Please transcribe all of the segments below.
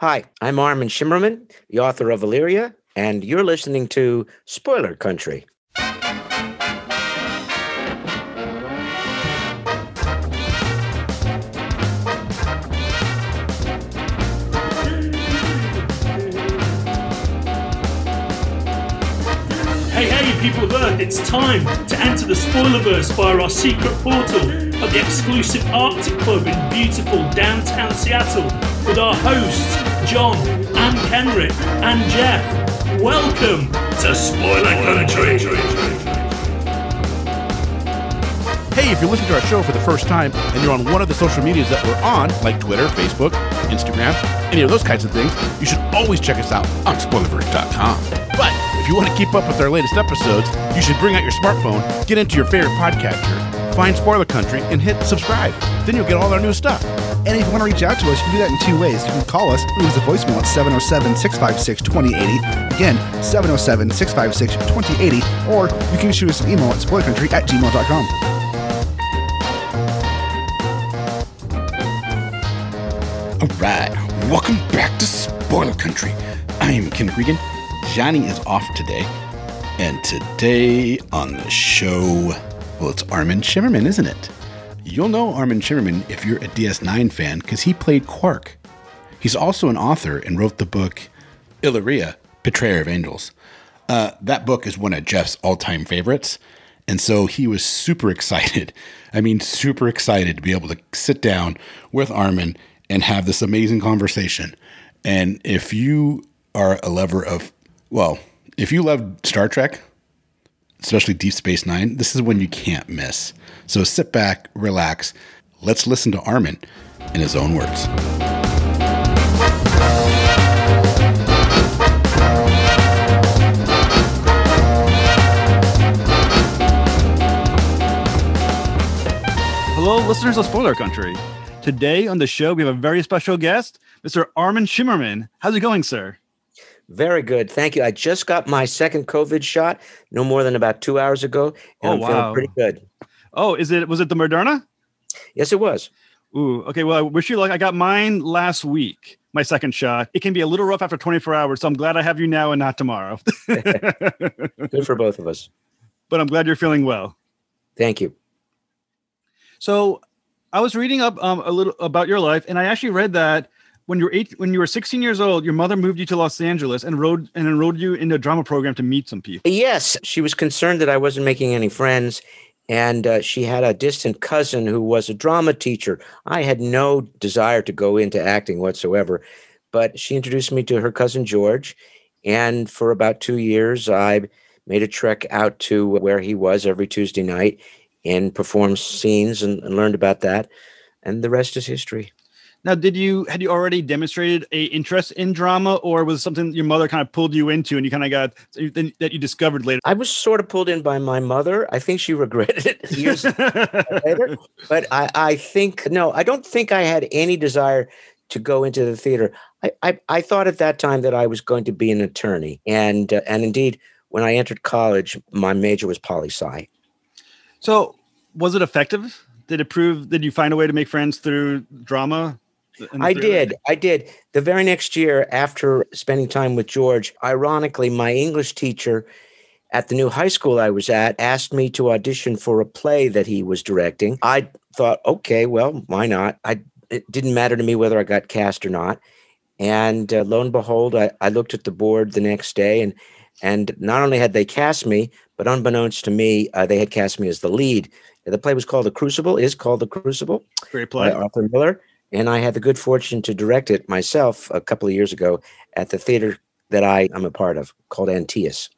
Hi, I'm Armin Shimerman, the author of Illyria, and you're listening to Spoiler Country. Hey, hey, people of Earth, it's time to enter the Spoilerverse via our secret portal at the exclusive Arctic Club in beautiful downtown Seattle with our hosts, John and Kenric and Jeff. Welcome to Spoiler Country. Hey, if you're listening to our show for the first time and you're on one of the social medias that we're on, like Twitter, Facebook, Instagram, any of those kinds of things, you should always check us out on spoilerverse.com. But if you want to keep up with our latest episodes, you should bring out your smartphone, get into your favorite podcatcher, find Spoiler Country, and hit subscribe. Then you'll get all our new stuff. And if you want to reach out to us, you can do that in two ways. You can call us, leave us a voicemail at 707 656 2080. Again, 707 656 2080. Or you can shoot us an email at spoilercountry at gmail.com. All right, welcome back to Spoiler Country. I am Ken Regan. Johnny is off today. And today on the show, well, it's Armin Shimerman, isn't it? You'll know Armin Shimerman if you're a DS9 fan because he played Quark. He's also an author and wrote the book Illyria, Betrayer of Angels. Uh, that book is one of Jeff's all time favorites. And so he was super excited. I mean, super excited to be able to sit down with Armin and have this amazing conversation. And if you are a lover of, well, if you love Star Trek, especially Deep Space Nine, this is one you can't miss. So sit back, relax. Let's listen to Armin in his own words. Hello, listeners of Spoiler Country. Today on the show, we have a very special guest, Mr. Armin Shimerman. How's it going, sir? Very good. Thank you. I just got my second COVID shot no more than about two hours ago, and Oh, I'm feeling pretty good. Oh, is it was it the Moderna? Yes, it was. Ooh, okay. Well, I wish you luck. I got mine last week, my second shot. It can be a little rough after 24 hours, so I'm glad I have you now and not tomorrow. Good for both of us. but I'm glad you're feeling well. Thank you. So, I was reading up um, a little about your life, and I actually read that when you were eight, when you were 16 years old, your mother moved you to Los Angeles and enrolled and enrolled you in a drama program to meet some people. Yes, she was concerned that I wasn't making any friends, and uh, she had a distant cousin who was a drama teacher. I had no desire to go into acting whatsoever, but she introduced me to her cousin George, and for about two years, I made a trek out to where he was every Tuesday night and performed scenes and, and learned about that, and the rest is history. Now, did you had you already demonstrated a interest in drama, or was something your mother kind of pulled you into, and you kind of got that you discovered later? I was sort of pulled in by my mother. I think she regretted it years later. But I, I think no, I don't think I had any desire to go into the theater. I, I, I thought at that time that I was going to be an attorney, and uh, and indeed, when I entered college, my major was poli sci. so, was it effective? Did it prove? Did you find a way to make friends through drama? I did. I did. The very next year, after spending time with George, ironically, my English teacher at the new high school I was at asked me to audition for a play that he was directing. I thought, okay, well, why not? I it didn't matter to me whether I got cast or not. And uh, lo and behold, I, I looked at the board the next day, and and not only had they cast me, but unbeknownst to me, uh, they had cast me as the lead. The play was called The Crucible. Is called The Crucible Great by play. Arthur Miller. And I had the good fortune to direct it myself a couple of years ago at the theater that I am a part of called Antaeus.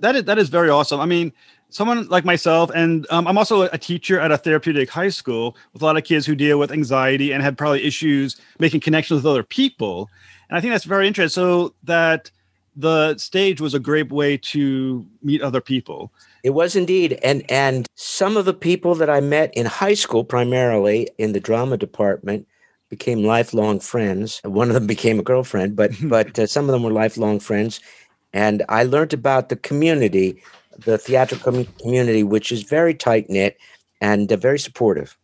That is that is very awesome. I mean, someone like myself, and um, I'm also a teacher at a therapeutic high school with a lot of kids who deal with anxiety and had probably issues making connections with other people. And I think that's very interesting. So that the stage was a great way to meet other people. It was indeed, and and some of the people that I met in high school, primarily in the drama department, became lifelong friends. One of them became a girlfriend, but but uh, some of them were lifelong friends, and I learned about the community, the theatrical commu- community, which is very tight knit and uh, very supportive.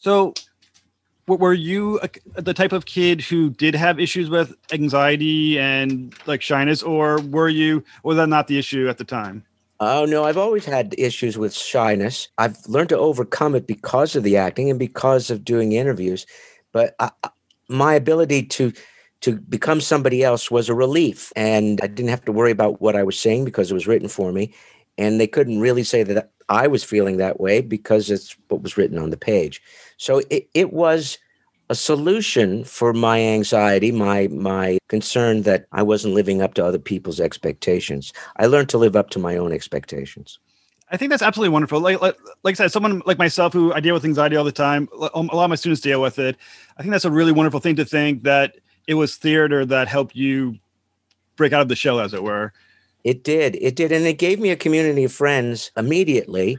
So were you a, the type of kid who did have issues with anxiety and like shyness, or were you, was that not the issue at the time? Oh no, I've always had issues with shyness. I've learned to overcome it because of the acting and because of doing interviews. But I, my ability to to become somebody else was a relief, and I didn't have to worry about what I was saying because it was written for me, and they couldn't really say that I was feeling that way because it's what was written on the page. So it, it was a solution for my anxiety, my my concern that I wasn't living up to other people's expectations. I learned to live up to my own expectations. I think that's absolutely wonderful. Like, like, like I said, someone like myself who I deal with anxiety all the time. Um, a lot of my students deal with it. I think that's a really wonderful thing to think that it was theater that helped you break out of the shell, as it were. It did. It did, and it gave me a community of friends immediately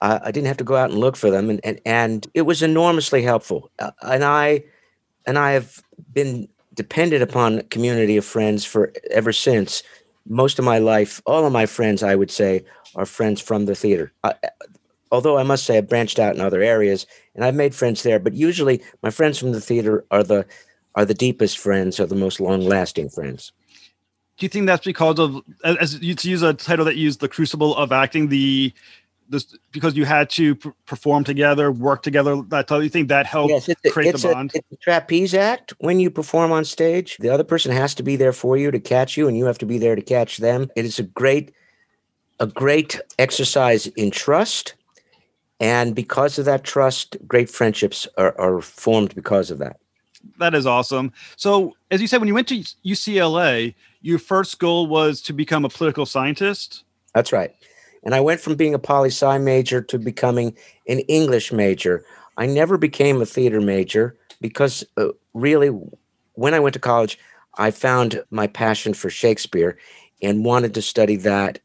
uh, I didn't have to go out and look for them, and and, and it was enormously helpful. Uh, and I and I have been dependent upon community of friends for ever since. Most of my life, all of my friends, I would say, are friends from the theater. I, although I must say, I've branched out in other areas, and I've made friends there. But usually, my friends from the theater are the are the deepest friends, are the most long lasting friends do you think that's because of as you to use a title that used the crucible of acting the this because you had to p- perform together, work together. That you think that helped yes, it's a, create it's the bond. A, it's a trapeze act. When you perform on stage, the other person has to be there for you to catch you, and you have to be there to catch them. It is a great, a great exercise in trust, and because of that trust, great friendships are, are formed because of that. That is awesome. So, as you said, when you went to UCLA, your first goal was to become a political scientist. That's right. And I went from being a poli sci major to becoming an English major. I never became a theater major because uh, really, when I went to college, I found my passion for Shakespeare and wanted to study that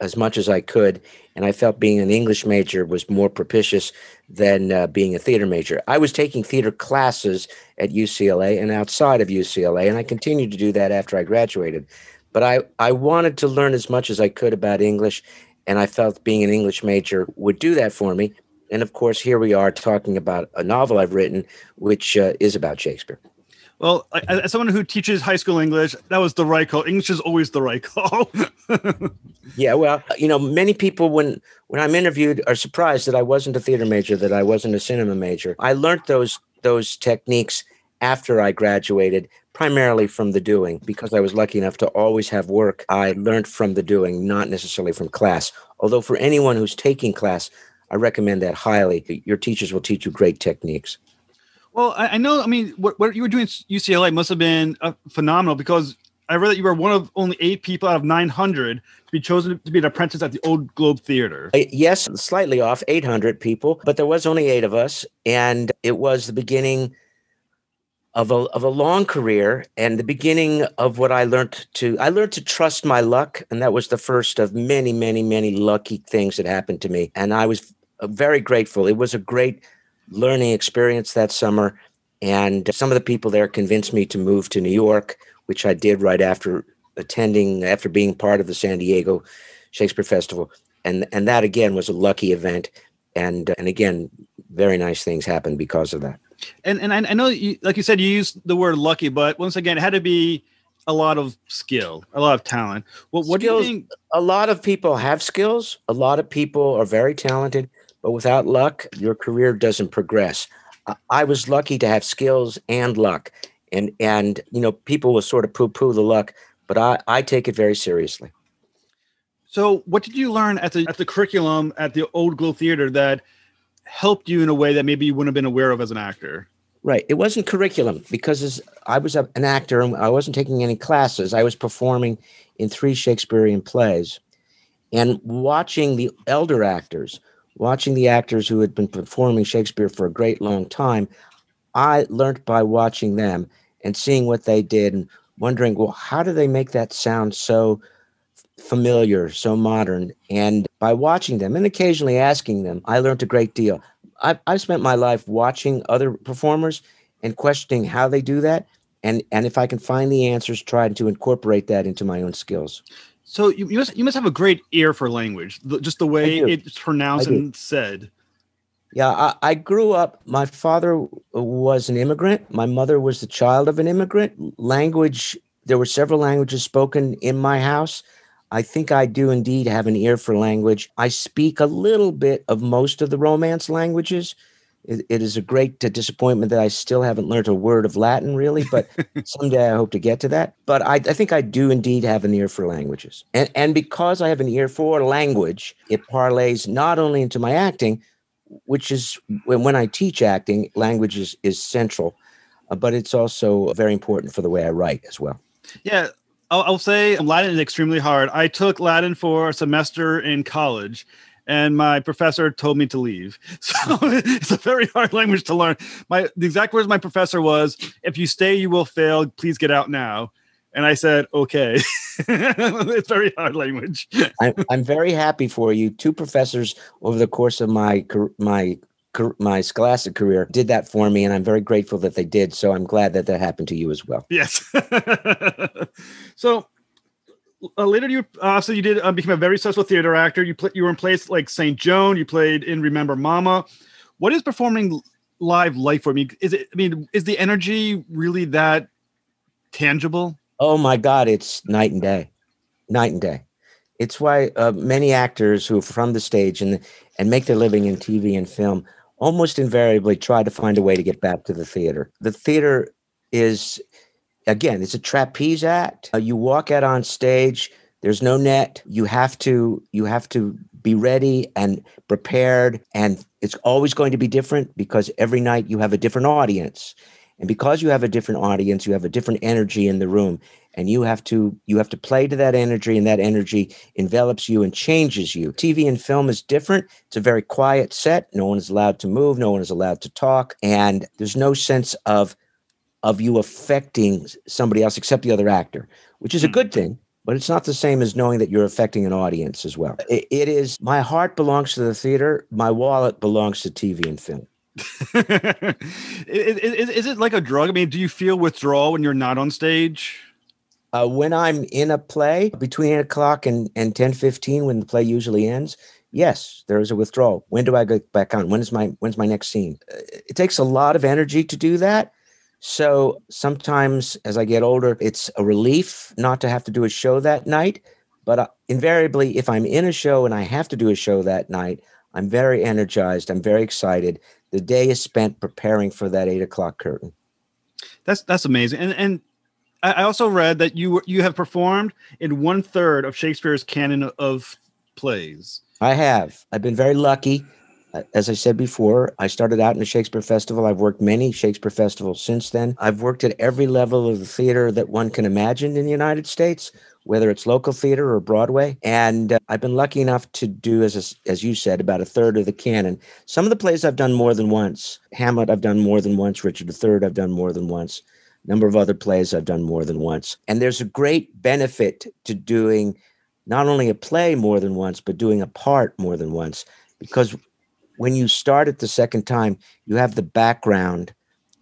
as much as I could. And I felt being an English major was more propitious than uh, being a theater major. I was taking theater classes at UCLA and outside of UCLA, and I continued to do that after I graduated. But I, I wanted to learn as much as I could about English and I felt being an English major would do that for me. And of course, here we are talking about a novel I've written, which uh, is about Shakespeare. Well, as someone who teaches high school English, that was the right call. English is always the right call. yeah, well, you know, many people when when I'm interviewed are surprised that I wasn't a theater major, that I wasn't a cinema major. I learned those those techniques after I graduated, primarily from the doing because I was lucky enough to always have work. I learned from the doing, not necessarily from class. Although, for anyone who's taking class, I recommend that highly. Your teachers will teach you great techniques. Well, I, I know. I mean, what, what, you were doing at UCLA must have been uh, phenomenal because I read that you were one of only eight people out of 900 to be chosen to be an apprentice at the Old Globe Theater. Uh, yes, slightly off, 800 people, but there was only eight of us, and it was the beginning of a of a long career and the beginning of what I learned to I learned to trust my luck and that was the first of many many many lucky things that happened to me and I was uh, very grateful it was a great learning experience that summer and some of the people there convinced me to move to New York which I did right after attending after being part of the San Diego Shakespeare Festival and and that again was a lucky event and and again very nice things happened because of that and and I, know, you, like you said, you used the word lucky, but once again, it had to be a lot of skill, a lot of talent. Well, what skills, do you think? A lot of people have skills. A lot of people are very talented, but without luck, your career doesn't progress. I was lucky to have skills and luck, and and you know, people will sort of poo poo the luck, but I I take it very seriously. So, what did you learn at the at the curriculum at the Old Globe Theater that helped you in a way that maybe you wouldn't have been aware of as an actor. Right. It wasn't curriculum because as I was an actor and I wasn't taking any classes. I was performing in three Shakespearean plays and watching the elder actors, watching the actors who had been performing Shakespeare for a great long time. I learned by watching them and seeing what they did and wondering, well, how do they make that sound so familiar, so modern. And by watching them and occasionally asking them, I learned a great deal. I've, I've spent my life watching other performers and questioning how they do that. And, and if I can find the answers, trying to incorporate that into my own skills. So you, you must you must have a great ear for language, just the way it's pronounced and said. Yeah, I, I, grew up. My father was an immigrant. My mother was the child of an immigrant. Language, there were several languages spoken in my house. I think I do indeed have an ear for language. I speak a little bit of most of the Romance languages. It, it is a great uh, disappointment that I still haven't learned a word of Latin, really, but someday I hope to get to that. But I, I think I do indeed have an ear for languages. And, and because I have an ear for language, it parlays not only into my acting, which is when, when I teach acting, language is, is central, uh, but it's also very important for the way I write as well. Yeah, I'll, I'll, say Latin is extremely hard. I took Latin for a semester in college, and my professor told me to leave. So it's a very hard language to learn. My the exact words my professor was, "If you stay, you will fail. Please get out now." And I said, "Okay." it's very hard language. I'm, I'm very happy for you. Two professors over the course of my my my scholastic career did that for me and i'm very grateful that they did so i'm glad that that happened to you as well yes so uh, later you uh, so you did uh, become a very successful theater actor. You played you were in plays like saint joan. You played in remember mama. What is performing live like for me? Is it i mean is the energy really that tangible? Oh my god it's night and day. Night and day. It's why uh, many actors who are from the stage and and make their living in tv and film almost invariably try to find a way to get back to the theater. The theater is, again, it's a trapeze act. Uh, you walk out on stage. There's no net. You have to you have to be ready and prepared, and it's always going to be different because every night you have a different audience, and because you have a different audience, you have a different energy in the room, and you have to you have to play to that energy and that energy envelops you and changes you tv and film is different it's a very quiet set no one is allowed to move no one is allowed to talk and there's no sense of of you affecting somebody else except the other actor which is a good hmm. thing but it's not the same as knowing that you're affecting an audience as well it, it is my heart belongs to the theater my wallet belongs to tv and film is, is, is it like a drug i mean do you feel withdrawal when you're not on stage uh, when I'm in a play between eight o'clock and, and 10 15, when the play usually ends, yes, there is a withdrawal. When do I get back on? When is my when's my next scene? Uh, it takes a lot of energy to do that. So sometimes as I get older, it's a relief not to have to do a show that night. But uh, invariably, if I'm in a show and I have to do a show that night, I'm very energized. I'm very excited. The day is spent preparing for that eight o'clock curtain. That's that's amazing. And and I also read that you you have performed in one third of Shakespeare's canon of plays. I have. I've been very lucky. As I said before, I started out in the Shakespeare festival. I've worked many Shakespeare festivals since then. I've worked at every level of the theater that one can imagine in the United States, whether it's local theater or Broadway. And uh, I've been lucky enough to do, as as you said, about a third of the canon. Some of the plays I've done more than once. Hamlet, I've done more than once. Richard III, I've done more than once A number of other plays I've done more than once. And there's a great benefit to doing not only a play more than once, but doing a part more than once. Because when you start it the second time, you have the background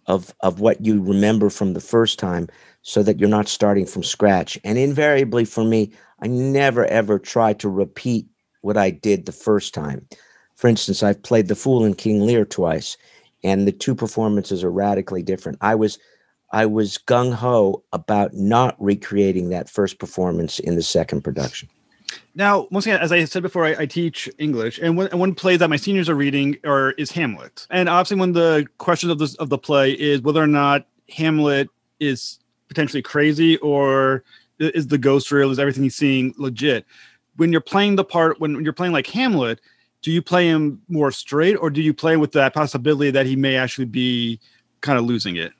of, of what you remember from the first time so that you're not starting from scratch. And invariably for me, I never ever try to repeat what I did the first time. For instance, I've played the Fool in King Lear twice, and the two performances are radically different. I was I was gung ho about not recreating that first performance in the second production. Now, once again, as I said before, I, I teach English, and one, one play that my seniors are reading are is Hamlet. And obviously, one of the questions of this of the play is whether or not Hamlet is potentially crazy or is the ghost real? Is everything he's seeing legit? When you're playing the part, when you're playing like Hamlet, do you play him more straight, or do you play with that possibility that he may actually be kind of losing it?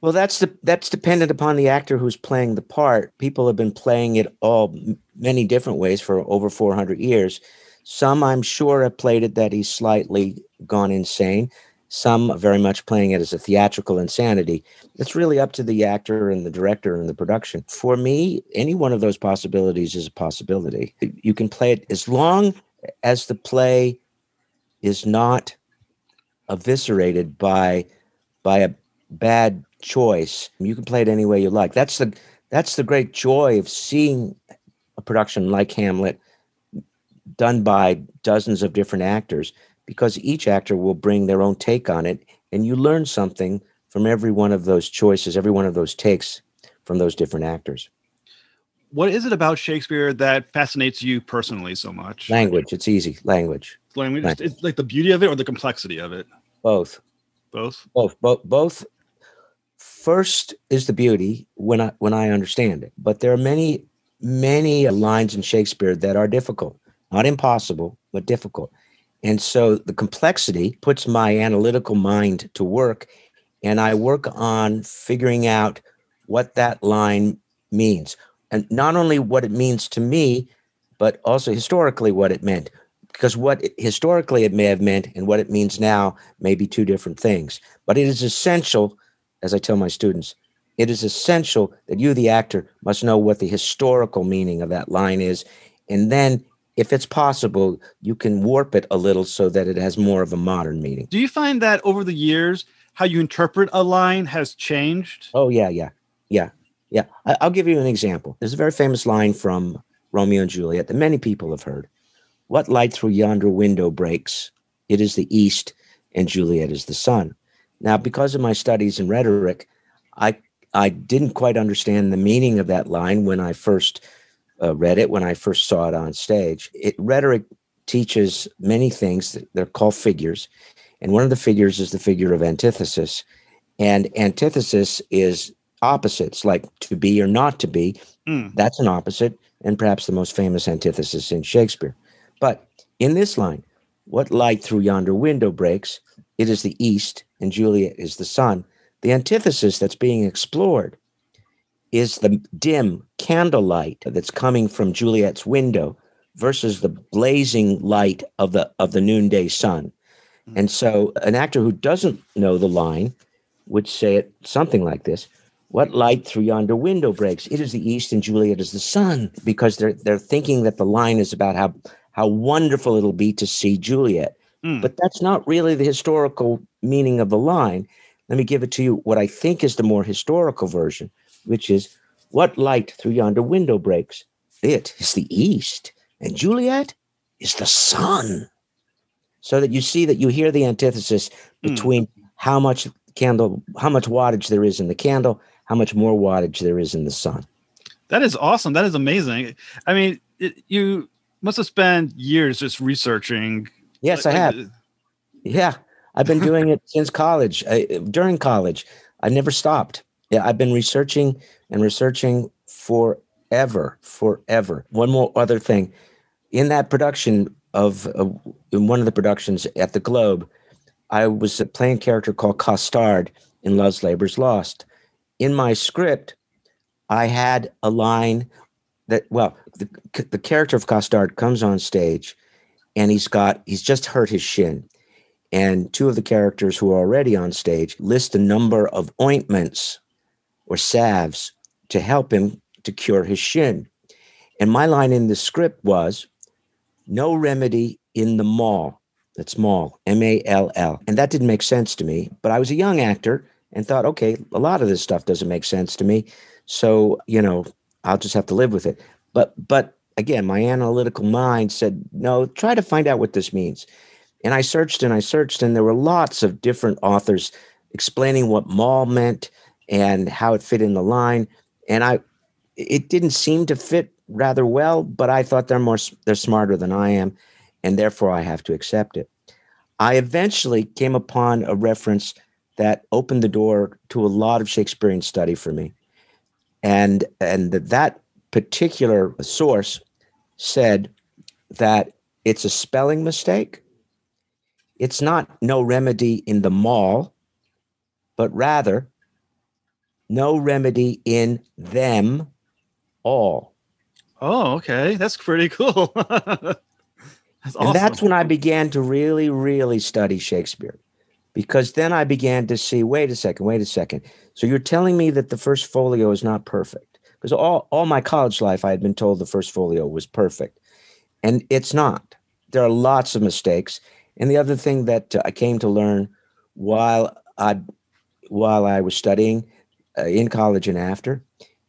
Well, that's the that's dependent upon the actor who's playing the part. People have been playing it all many different ways for over 400 years. Some, I'm sure, have played it that he's slightly gone insane. Some are very much playing it as a theatrical insanity. It's really up to the actor and the director and the production. For me, any one of those possibilities is a possibility. You can play it as long as the play is not eviscerated by by a bad choice. You can play it any way you like. That's the that's the great joy of seeing a production like Hamlet done by dozens of different actors because each actor will bring their own take on it and you learn something from every one of those choices, every one of those takes from those different actors. What is it about Shakespeare that fascinates you personally so much? Language. It's easy. Language. Language. Right. It's like the beauty of it or the complexity of it. Both. Both. Both. Both. Both. First is the beauty when I when I understand it. But there are many many lines in Shakespeare that are difficult, not impossible, but difficult. And so the complexity puts my analytical mind to work, and I work on figuring out what that line means. And not only what it means to me, but also historically what it meant. Because what it, historically it may have meant and what it means now may be two different things. But it is essential, as I tell my students, it is essential that you, the actor, must know what the historical meaning of that line is. And then if it's possible, you can warp it a little so that it has more of a modern meaning. Do you find that over the years, how you interpret a line has changed? Oh, yeah, yeah, yeah, yeah. I, will give you an example. There's a very famous line from Romeo and Juliet that many people have heard What light through yonder window breaks? It is the east, and Juliet is the sun. Now, because of my studies in rhetoric, I I didn't quite understand the meaning of that line when I first uh, read it when I first saw it on stage. It, rhetoric teaches many things. They're called figures. And one of the figures is the figure of antithesis. And antithesis is opposites, like to be or not to be. Mm. That's an opposite, and perhaps the most famous antithesis in Shakespeare. But in this line, what light through yonder window breaks? It is the east, and Juliet is the sun. The antithesis that's being explored is the dim candlelight that's coming from Juliet's window versus the blazing light of the of the noonday sun. Hmm. And so an actor who doesn't know the line would say it something like this. What light through yonder window breaks? It is the east and Juliet is the sun because they're they're thinking that the line is about how how wonderful it'll be to see Juliet. Mm. But that's not really the historical meaning of the line. Let me give it to you what I think is the more historical version which is what light through yonder window breaks? It is the east, and Juliet is the sun. So that you see that you hear the antithesis Hmm. between how much candle, how much wattage there is in the candle, how much more wattage there is in the sun. That is awesome. That is amazing. I mean, it, you must have spent years just researching. Yes, I have. Yeah, I've been doing it since college. I, during college, I never stopped. Yeah, I've been researching and researching forever, forever. One more other thing, in that production of uh, in one of the productions at the Globe, I was playing a character called Costard in Love's Labor's Lost. In my script, I had a line that well, the the character of Costard comes on stage, and he's got he's just hurt his shin and two of the characters who are already on stage list a number of ointments or salves to help him to cure his shin. And my line in the script was no remedy in the mall. That's mall, M A L L. And that didn't make sense to me, but I was a young actor and thought, okay, a lot of this stuff doesn't make sense to me. So, you know, I'll just have to live with it. But but again, my analytical mind said, no, try to find out what this means. And I searched and I searched, and there were lots of different authors explaining what mall meant and how it fit in the line. And I, it didn't seem to fit rather well, but I thought they're more, they're smarter than I am, and therefore I have to accept it. I eventually came upon a reference that opened the door to a lot of Shakespearean study for me, and and that particular source said that it's a spelling mistake it's not no remedy in the mall, but rather no remedy in them all. Oh, okay. That's pretty cool. that's awesome. And that's when I began to really, really study Shakespeare. Because then I began to see wait a second, wait a second. So you're telling me that the first folio is not perfect? Because all, all my college life, I had been told the first folio was perfect. And it's not. There are lots of mistakes. And the other thing that uh, I came to learn while I while I was studying uh, in college and after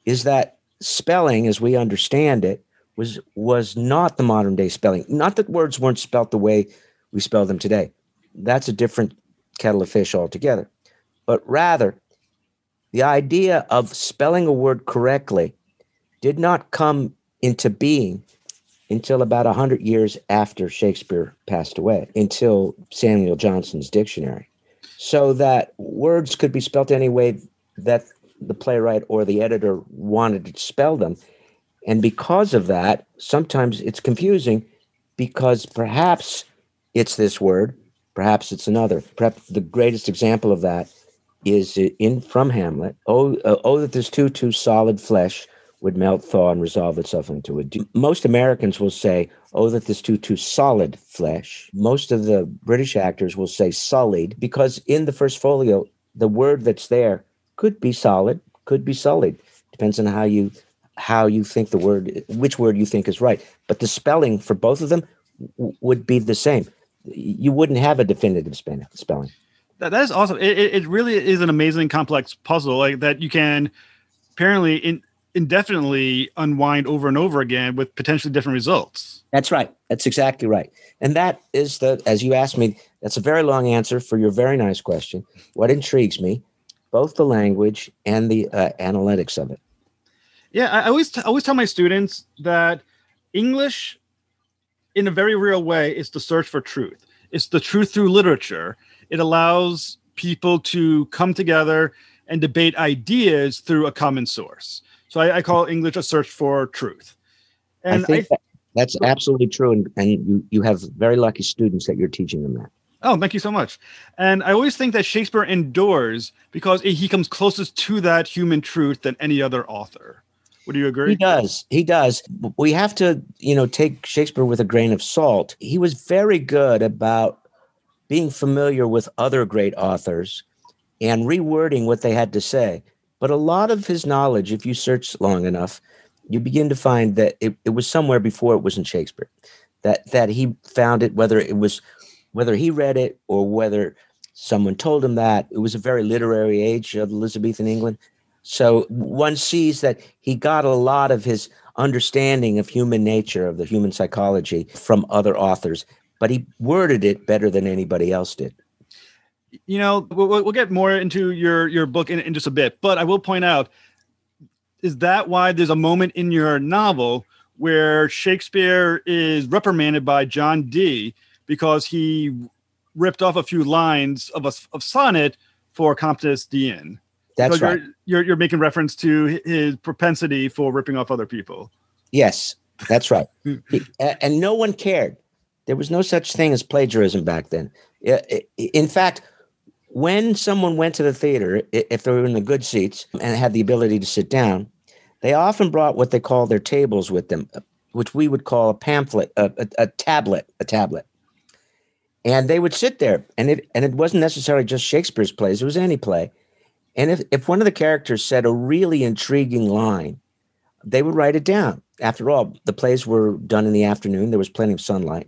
is that spelling, as we understand it, was was not the modern day spelling. Not that words weren't spelt the way we spell them today. That's a different kettle of fish altogether. But rather, the idea of spelling a word correctly did not come into being until about 100 years after Shakespeare passed away, until Samuel Johnson's dictionary. So that words could be spelt any way that the playwright or the editor wanted to spell them. And because of that, sometimes it's confusing because perhaps it's this word, perhaps it's another. Perhaps the greatest example of that is in from Hamlet. Oh, uh, oh, that there's too too solid flesh would melt, thaw, and resolve itself into a. Most Americans will say, "Oh, that this too too solid flesh." Most of the British actors will say "sullied" because in the first folio, the word that's there could be solid, could be sullied. Depends on how you how you think the word, which word you think is right. But the spelling for both of them w- would be the same. You wouldn't have a definitive spelling. That, that is awesome. It, it really is an amazing complex puzzle like that you can apparently in, indefinitely unwind over and over again with potentially different results. That's right. That's exactly right. And that is the, as you asked me, that's a very long answer for your very nice question. What intrigues me, both the language and the uh, analytics of it. Yeah, I always t- always tell my students that English, in a very real way, is the search for truth. It's the truth through literature. It allows people to come together and debate ideas through a common source. So I, I call English a search for truth. And I think I, that that's absolutely true, and, and you you have very lucky students that you're teaching them that. Oh, thank you so much. And I always think that Shakespeare endures because he comes closest to that human truth than any other author. Would you agree? He does. He does. We have to, you know, take Shakespeare with a grain of salt. He was very good about being familiar with other great authors and rewording what they had to say. But a lot of his knowledge, if you search long enough, you begin to find that it, it was somewhere before it was in Shakespeare. That that he found it, whether it was whether he read it or whether someone told him that. It was a very literary age of Elizabethan England. So one sees that he got a lot of his understanding of human nature, of the human psychology from other authors, but he worded it better than anybody else did. You know, we'll, we'll get more into your your book in, in just a bit, but I will point out is that why there's a moment in your novel where Shakespeare is reprimanded by John Dee because he ripped off a few lines of a of sonnet for Comptes Dien. That's so right. You're, you're, you're making reference to his propensity for ripping off other people. Yes, that's right. Hmm. he, and no one cared. There was no such thing as plagiarism back then. In fact, when someone went to the theater, if they were in the good seats and had the ability to sit down, they often brought what they call their tables with them, uh, which we would call a pamphlet, a, a, a tablet, a tablet. And they would sit there, and it and it wasn't necessarily just Shakespeare's plays; it was any play and if, if one of the characters said a really intriguing line, they would write it down. After all, the plays were done in the afternoon. There was plenty of sunlight.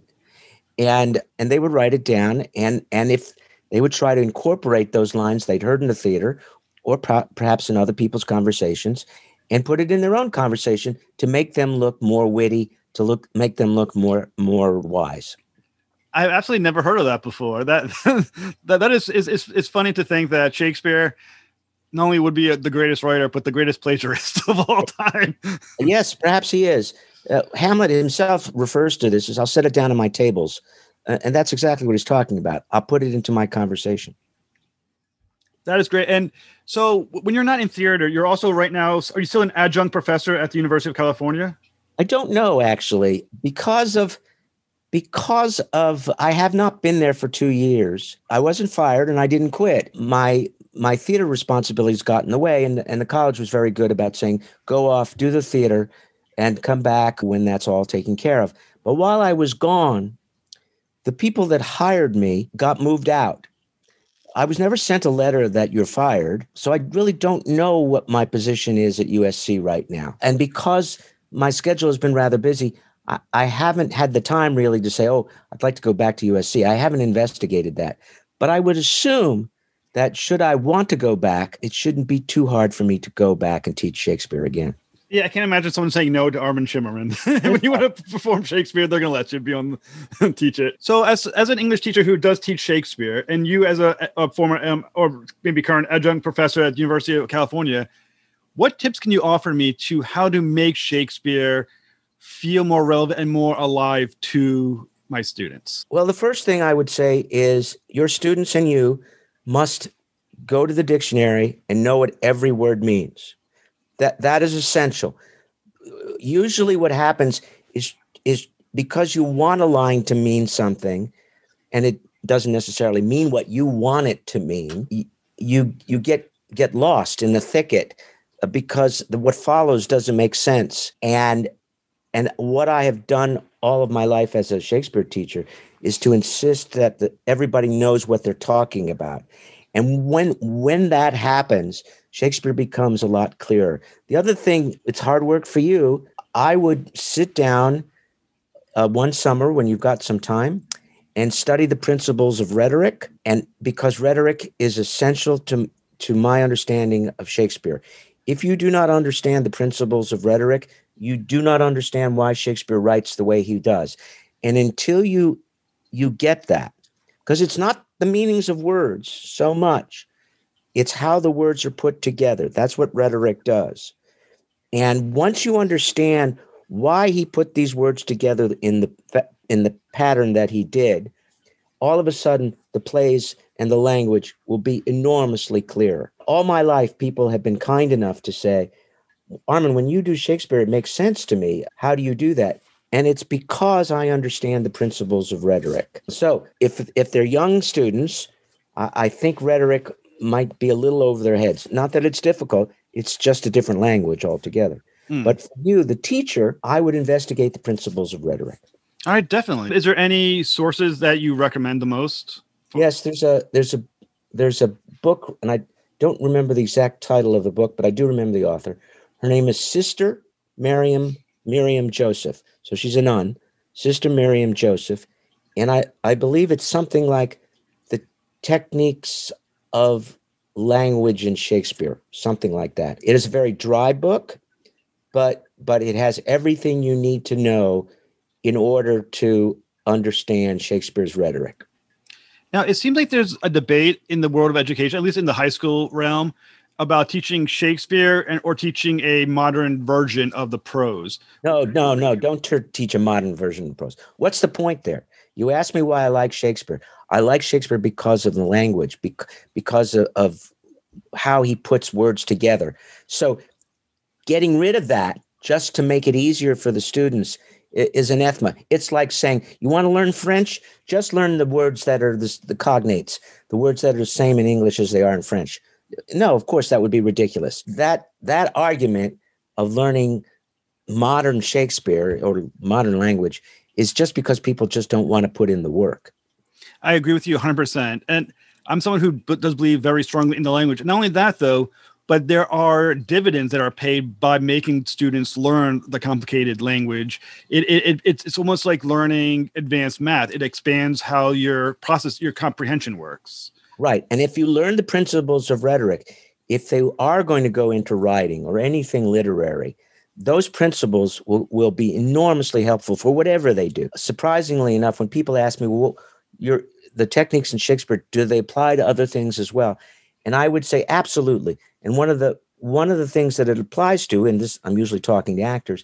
And and they would write it down. And and if they would try to incorporate those lines they'd heard in the theater or pro- perhaps in other people's conversations and put it in their own conversation to make them look more witty, to look make them look more more wise. I've absolutely never heard of that before. That that that is is is it's funny to think that Shakespeare not only would be a, the greatest writer, but the greatest plagiarist of all time. yes, perhaps he is. Uh, Hamlet himself refers to this as I'll set it down in my tables. And that's exactly what he's talking about. I'll put it into my conversation. That is great. And so when you're not in theater, you're also right now, are you still an adjunct professor at the University of California? I don't know actually because of because of I have not been there for 2 years. I wasn't fired and I didn't quit. My my theater responsibilities got in the way and, and the college was very good about saying go off do the theater and come back when that's all taken care of but while i was gone the people that hired me got moved out. I was never sent a letter that you're fired so i really don't know what my position is at usc right now. And because my schedule has been rather busy I, I haven't had the time really to say oh i'd like to go back to usc i haven't investigated that. But i would assume that should I want to go back, it shouldn't be too hard for me to go back and teach Shakespeare again. Yeah, I can't imagine someone saying no to Armin Shimerman. when you want to perform Shakespeare, they're going to let you be on teach it. So, as as an English teacher who does teach Shakespeare, and you as a, a former um, or maybe current adjunct professor at the University of California, what tips can you offer me to how to make Shakespeare feel more relevant and more alive to my students? Well, the first thing I would say is your students and you must go to the dictionary and know what every word means. That that is essential. Usually what happens is is because you want a line to mean something and it doesn't necessarily mean what you want it to mean, you you get get lost in the thicket uh, because the, what follows doesn't make sense. And and what I have done all of my life as a Shakespeare teacher is to insist that the, everybody knows what they're talking about. And when when that happens, Shakespeare becomes a lot clearer. The other thing, it's hard work for you. I would sit down uh, one summer when you've got some time and study the principles of rhetoric. And because rhetoric is essential to, to my understanding of Shakespeare. If you do not understand the principles of rhetoric, you do not understand why Shakespeare writes the way he does. And until you you get that, because it's not the meanings of words so much, it's how the words are put together. That's what rhetoric does. And once you understand why he put these words together in the in the pattern that he did, all of a sudden the plays and the language will be enormously clearer. All my life, people have been kind enough to say, Armin, when you do Shakespeare, it makes sense to me. How do you do that? And it's because I understand the principles of rhetoric. So if if they're young students, I, I think rhetoric might be a little over their heads. Not that it's difficult, it's just a different language altogether. Mm. But for you, the teacher, I would investigate the principles of rhetoric. All right, definitely. Is there any sources that you recommend the most? Yes, there's a there's a there's a book, and I don't remember the exact title of the book, but I do remember the author. Her name is Sister Miriam Miriam Joseph. So she's a nun, Sister Miriam Joseph, and I I believe it's something like the techniques of language in Shakespeare, something like that. It is a very dry book, but but it has everything you need to know in order to understand Shakespeare's rhetoric. Now, it seems like there's a debate in the world of education, at least in the high school realm, about teaching Shakespeare and or teaching a modern version of the prose. No, no, no. Don't ter- teach a modern version of prose. What's the point there? You asked me why I like Shakespeare. I like Shakespeare because of the language, bec- because of, of how he puts words together. So, getting rid of that just to make it easier for the students is anathema. It's like saying, you want to learn French? Just learn the words that are the, the cognates, the words that are the same in English as they are in French. No, of course, that would be ridiculous. That that argument of learning modern Shakespeare or modern language is just because people just don't want to put in the work. I agree with you 100%. And I'm someone who does believe very strongly in the language. Not only that, though, but there are dividends that are paid by making students learn the complicated language. It, it, it's, it's almost like learning advanced math. It expands how your process, your comprehension works. Right. And if you learn the principles of rhetoric, if they are going to go into writing or anything literary, those principles will, will be enormously helpful for whatever they do. Surprisingly enough, when people ask me, well, your the techniques in Shakespeare, do they apply to other things as well? And I would say absolutely. And one of the one of the things that it applies to, and this I'm usually talking to actors,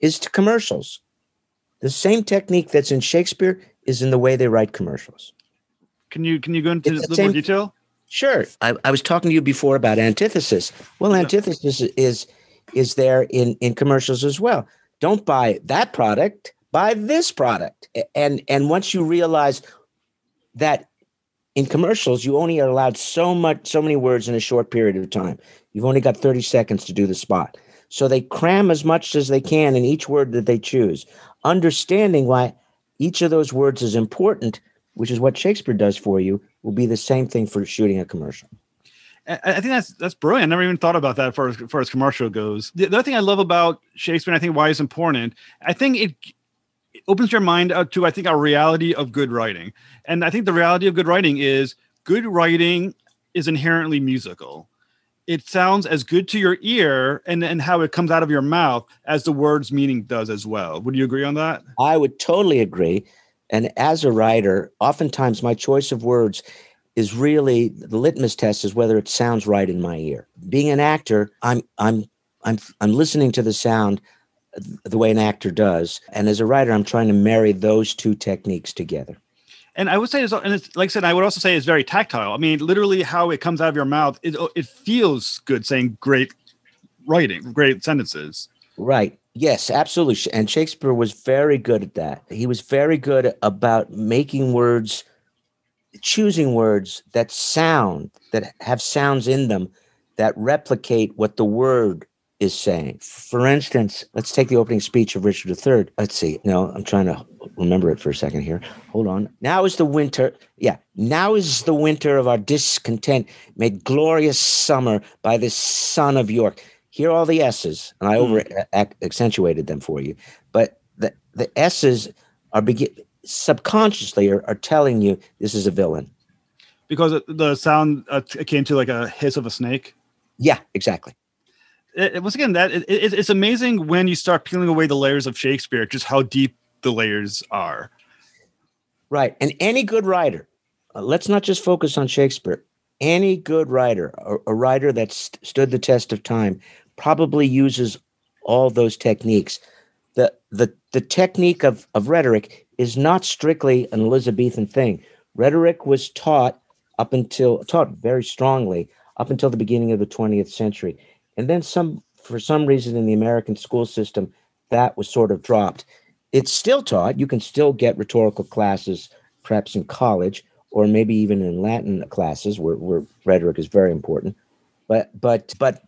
is to commercials. The same technique that's in Shakespeare is in the way they write commercials. Can you can you go into a little more detail? Sure. I, I was talking to you before about antithesis. Well, yeah. antithesis is is there in in commercials as well. Don't buy that product, buy this product. And and once you realize that in commercials you only are allowed so much so many words in a short period of time. You've only got 30 seconds to do the spot. So they cram as much as they can in each word that they choose, understanding why each of those words is important, which is what Shakespeare does for you, will be the same thing for shooting a commercial. I think that's that's brilliant. I never even thought about that for as far as commercial goes. The, the other thing I love about Shakespeare, I think why it's important, I think it opens your mind up to I think a reality of good writing, and I think the reality of good writing is good writing is inherently musical, it sounds as good to your ear and, and how it comes out of your mouth as the word's meaning does as well. Would you agree on that? I would totally agree. And as a writer, oftentimes my choice of words is really the litmus test is whether it sounds right in my ear. Being an actor, I'm I'm I'm I'm listening to the sound the way an actor does. And as a writer, I'm trying to marry those two techniques together. And I would say, and it's, like I said, I would also say it's very tactile. I mean, literally, how it comes out of your mouth, it, oh, it feels good saying great writing, great sentences. Right. Yes, absolutely. And Shakespeare was very good at that. He was very good about making words, choosing words that sound, that have sounds in them, that replicate what the word is saying. For instance, let's take the opening speech of Richard III. Let's see. No, I'm trying to remember it for a second here. Hold on. Now is the winter. Yeah. Now is the winter of our discontent made glorious summer by the son of York. Here are all the S's, and I over mm. accentuated them for you. But the, the S's are begin subconsciously are, are telling you this is a villain. Because the sound uh, akin to like a hiss of a snake? Yeah, exactly it, once again, that it, it, it's amazing when you start peeling away the layers of Shakespeare, just how deep the layers are. Right, and any good writer, uh, let's not just focus on Shakespeare. Any good writer, a, a writer that st- stood the test of time, probably uses all those techniques. The the the technique of of rhetoric is not strictly an Elizabethan thing. Rhetoric was taught up until taught very strongly up until the beginning of the 20th century. And then some, for some reason in the American school system, that was sort of dropped. It's still taught. You can still get rhetorical classes, perhaps in college, or maybe even in Latin classes where, where rhetoric is very important. But but but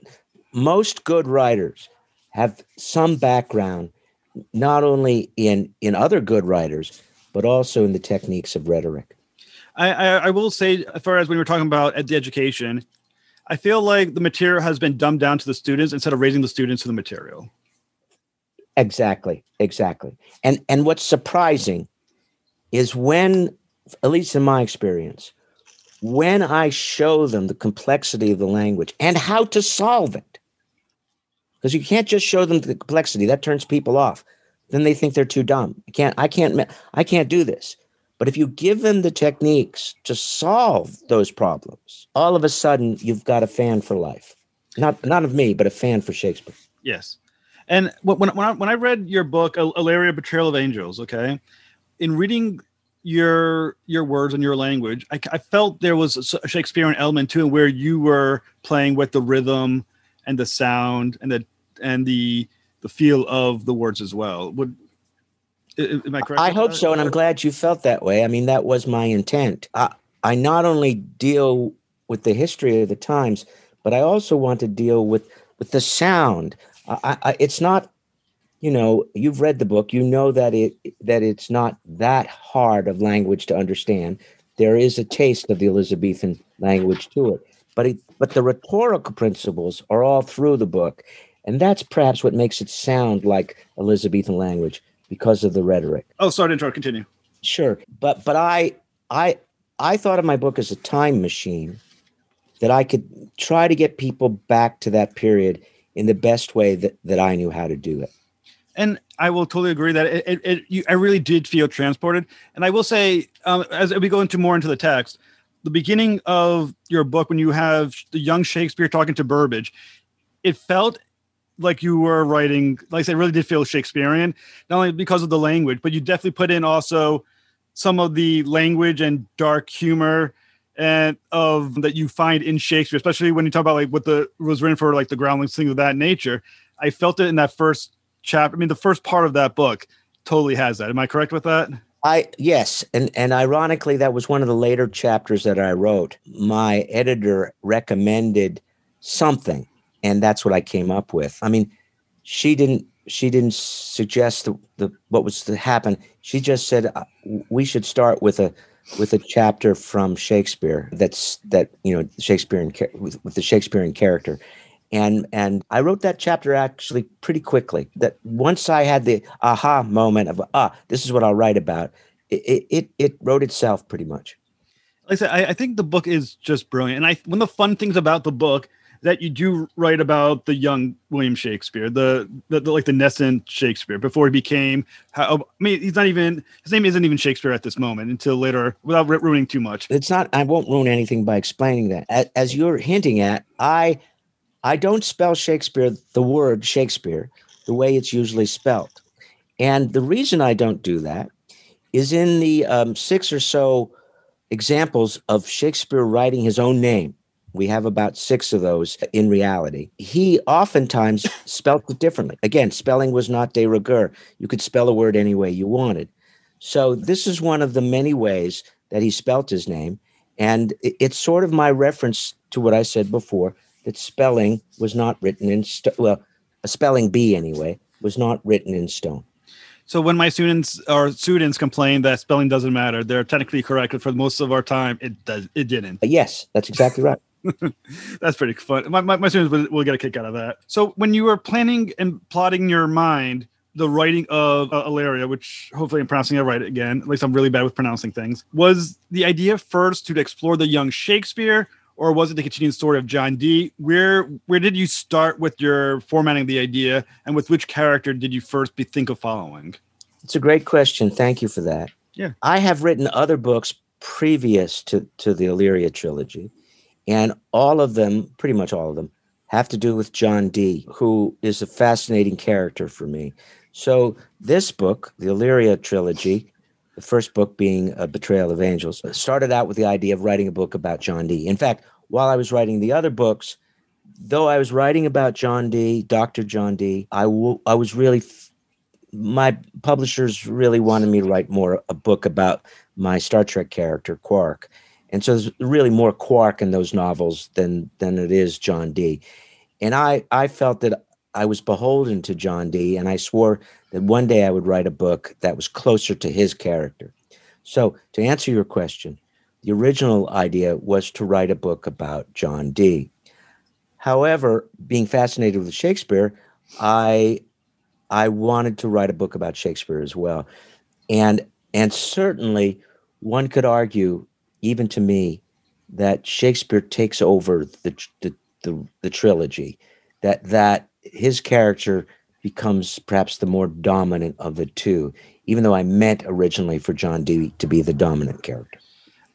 most good writers have some background not only in in other good writers, but also in the techniques of rhetoric. I, I, will say, as far as when we're talking about the education, I feel like the material has been dumbed down to the students instead of raising the students to the material. Exactly, exactly. And and what's surprising is when, at least in my experience, when I show them the complexity of the language and how to solve it, because you can't just show them the complexity that turns people off. Then they think they're too dumb. I can't. I can't. I can't do this. But if you give them the techniques to solve those problems, all of a sudden you've got a fan for life. Not not of me, but a fan for Shakespeare. Yes. And when when I, when I read your book, Illyria Betrayal of Angels, okay, in reading your your words and your language, I, I felt there was a Shakespearean element to it where you were playing with the rhythm and the sound and the and the the feel of the words as well. Would Am I correct? I hope so, and I'm glad you felt that way. I mean, that was my intent. I, I not only deal with the history of the times, but I also want to deal with with the sound. I, I, it's not, you know, you've read the book. You know that it that it's not that hard of language to understand. There is a taste of the Elizabethan language to it, but it, but the rhetorical principles are all through the book, and that's perhaps what makes it sound like Elizabethan language because of the rhetoric. Oh, sorry to interrupt. Continue. Sure, but but I I I thought of my book as a time machine that I could try to get people back to that period in the best way that, that I knew how to do it. And I will totally agree that it, it, it you, I really did feel transported. And I will say, um, as we go into more into the text, the beginning of your book, when you have the young Shakespeare talking to Burbage, it felt like you were writing, like I said, really did feel Shakespearean, not only because of the language, but you definitely put in also some of the language and dark humor and of that you find in Shakespeare, especially when you talk about like what the was written for like the groundlings, things of that nature. I felt it in that first chapter. I mean, the first part of that book totally has that. Am I correct with that? I yes, and and ironically, that was one of the later chapters that I wrote. My editor recommended something and that's what I came up with. I mean, she didn't she didn't suggest the, the what was to happen. She just said uh, we should start with a with a chapter from Shakespeare that's that you know Shakespearean with, with the Shakespearean character. And and I wrote that chapter actually pretty quickly. That once I had the aha moment of ah, this is what I'll write about. It it it wrote itself pretty much. Like I said, I, I think the book is just brilliant. And I one of the fun things about the book that you do write about the young William Shakespeare, the, the, the like the nascent Shakespeare before he became. How, I mean, he's not even his name isn't even Shakespeare at this moment until later, without ruining too much. It's not. I won't ruin anything by explaining that. As, you're hinting at, I I don't spell Shakespeare the word Shakespeare the way it's usually spelled, and the reason I don't do that is in the um, six or so examples of Shakespeare writing his own name. We have about six of those in reality. He oftentimes spelt it differently. Again, spelling was not de rigueur. You could spell a word any way you wanted. So, this is one of the many ways that he spelt his name. And it's sort of my reference to what I said before that spelling was not written in, st- well, a spelling bee anyway, was not written in stone. So when my students or students complain that spelling doesn't matter, they're technically correct. But for most of our time, it does. It didn't. Yes, that's exactly right. That's pretty fun. My, my, my students will, will, get a kick out of that. So when you were planning and plotting your mind the writing of uh, Illyria, which hopefully I'm pronouncing it right again, at least I'm really bad with pronouncing things, was the idea first to explore the young Shakespeare, or was it the continuing story of John Dee? Where where did you start with your formatting the idea, and with which character did you first be think of following? It's a great question. Thank you for that. Yeah, I have written other books previous to to the Illyria trilogy, and all of them, pretty much all of them, have to do with John Dee, who is a fascinating character for me. So this book, the Illyria trilogy, the first book being A Betrayal of Angels, started out with the idea of writing a book about John Dee. In fact, while I was writing the other books, though I was writing about John Dee, Dr. John Dee, I, w- I was really, f- my publishers really wanted me to write more a book about my Star Trek character, Quark. And so there's really more Quark in those novels than than it is John Dee. And I I felt that I was beholden to John Dee, and I swore that one day I would write a book that was closer to his character. So, to answer your question, the original idea was to write a book about John Dee. However, being fascinated with Shakespeare, I I wanted to write a book about Shakespeare as well. And and certainly one could argue, even to me, that Shakespeare takes over the the, the, the trilogy, that that his character becomes perhaps the more dominant of the two, even though I meant originally for John Dee to be the dominant character.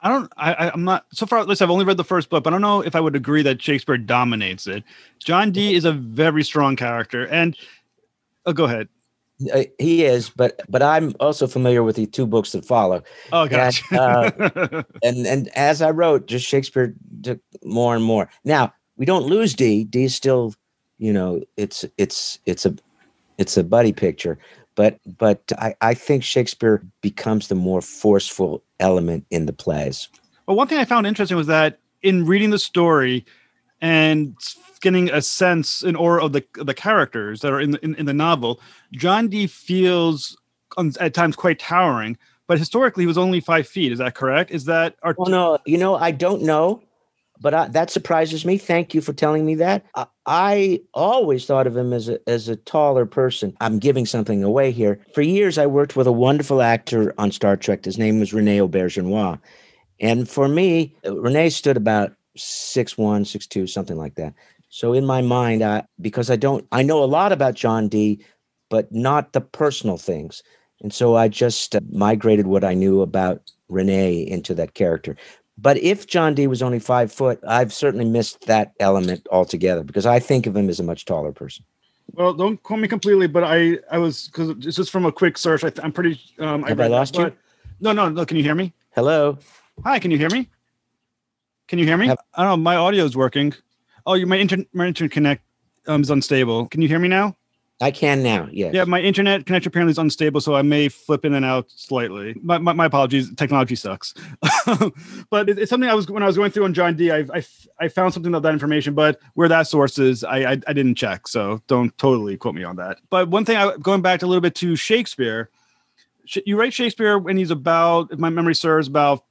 I don't. I, I'm not so far. At least I've only read the first book, but I don't know if I would agree that Shakespeare dominates it. John Dee is a very strong character, and oh, go ahead. Uh, he is, but but I'm also familiar with the two books that follow. Oh, gotcha. And, uh, and and as I wrote, just Shakespeare took more and more. Now we don't lose Dee. Dee is still, you know, it's it's it's a it's a buddy picture, but but I, I think Shakespeare becomes the more forceful element in the plays. Well, one thing I found interesting was that in reading the story and getting a sense and aura of the the characters that are in the, in, in the novel, John Dee feels um, at times quite towering. But historically, he was only five feet. Is that correct? Is that? Art- oh no, you know I don't know but I, that surprises me. Thank you for telling me that. I, I, always thought of him as a, as a taller person. I'm giving something away here. For years, I worked with a wonderful actor on Star Trek. His name was Rene Auberjonois. And for me, uh, Rene stood about six one, six two, something like that. So in my mind, I, because I don't, I know a lot about John Dee, but not the personal things. And so I just uh, migrated what I knew about Rene into that character. But if John Dee was only five foot, I've certainly missed that element altogether because I think of him as a much taller person. Well, don't call me completely, but I I was because it's just from a quick search. I am pretty. Um, Have I, I lost that, you? No, no, no. Can you hear me? Hello. Hi. Can you hear me? Can you hear me? Have, I don't know. My audio is working. Oh, my internet my internet connect um, is unstable. Can you hear me now? I can now. Yeah. Yeah, my internet connection apparently is unstable, so I may flip in and out slightly. My, my, my apologies. Technology sucks. but it, it's something I was when I was going through on John Dee. I, I, I found something of that information, but where that source is, I, I, I didn't check. So don't totally quote me on that. But one thing, I going back a little bit to Shakespeare. You write Shakespeare when he's about, if my memory serves, about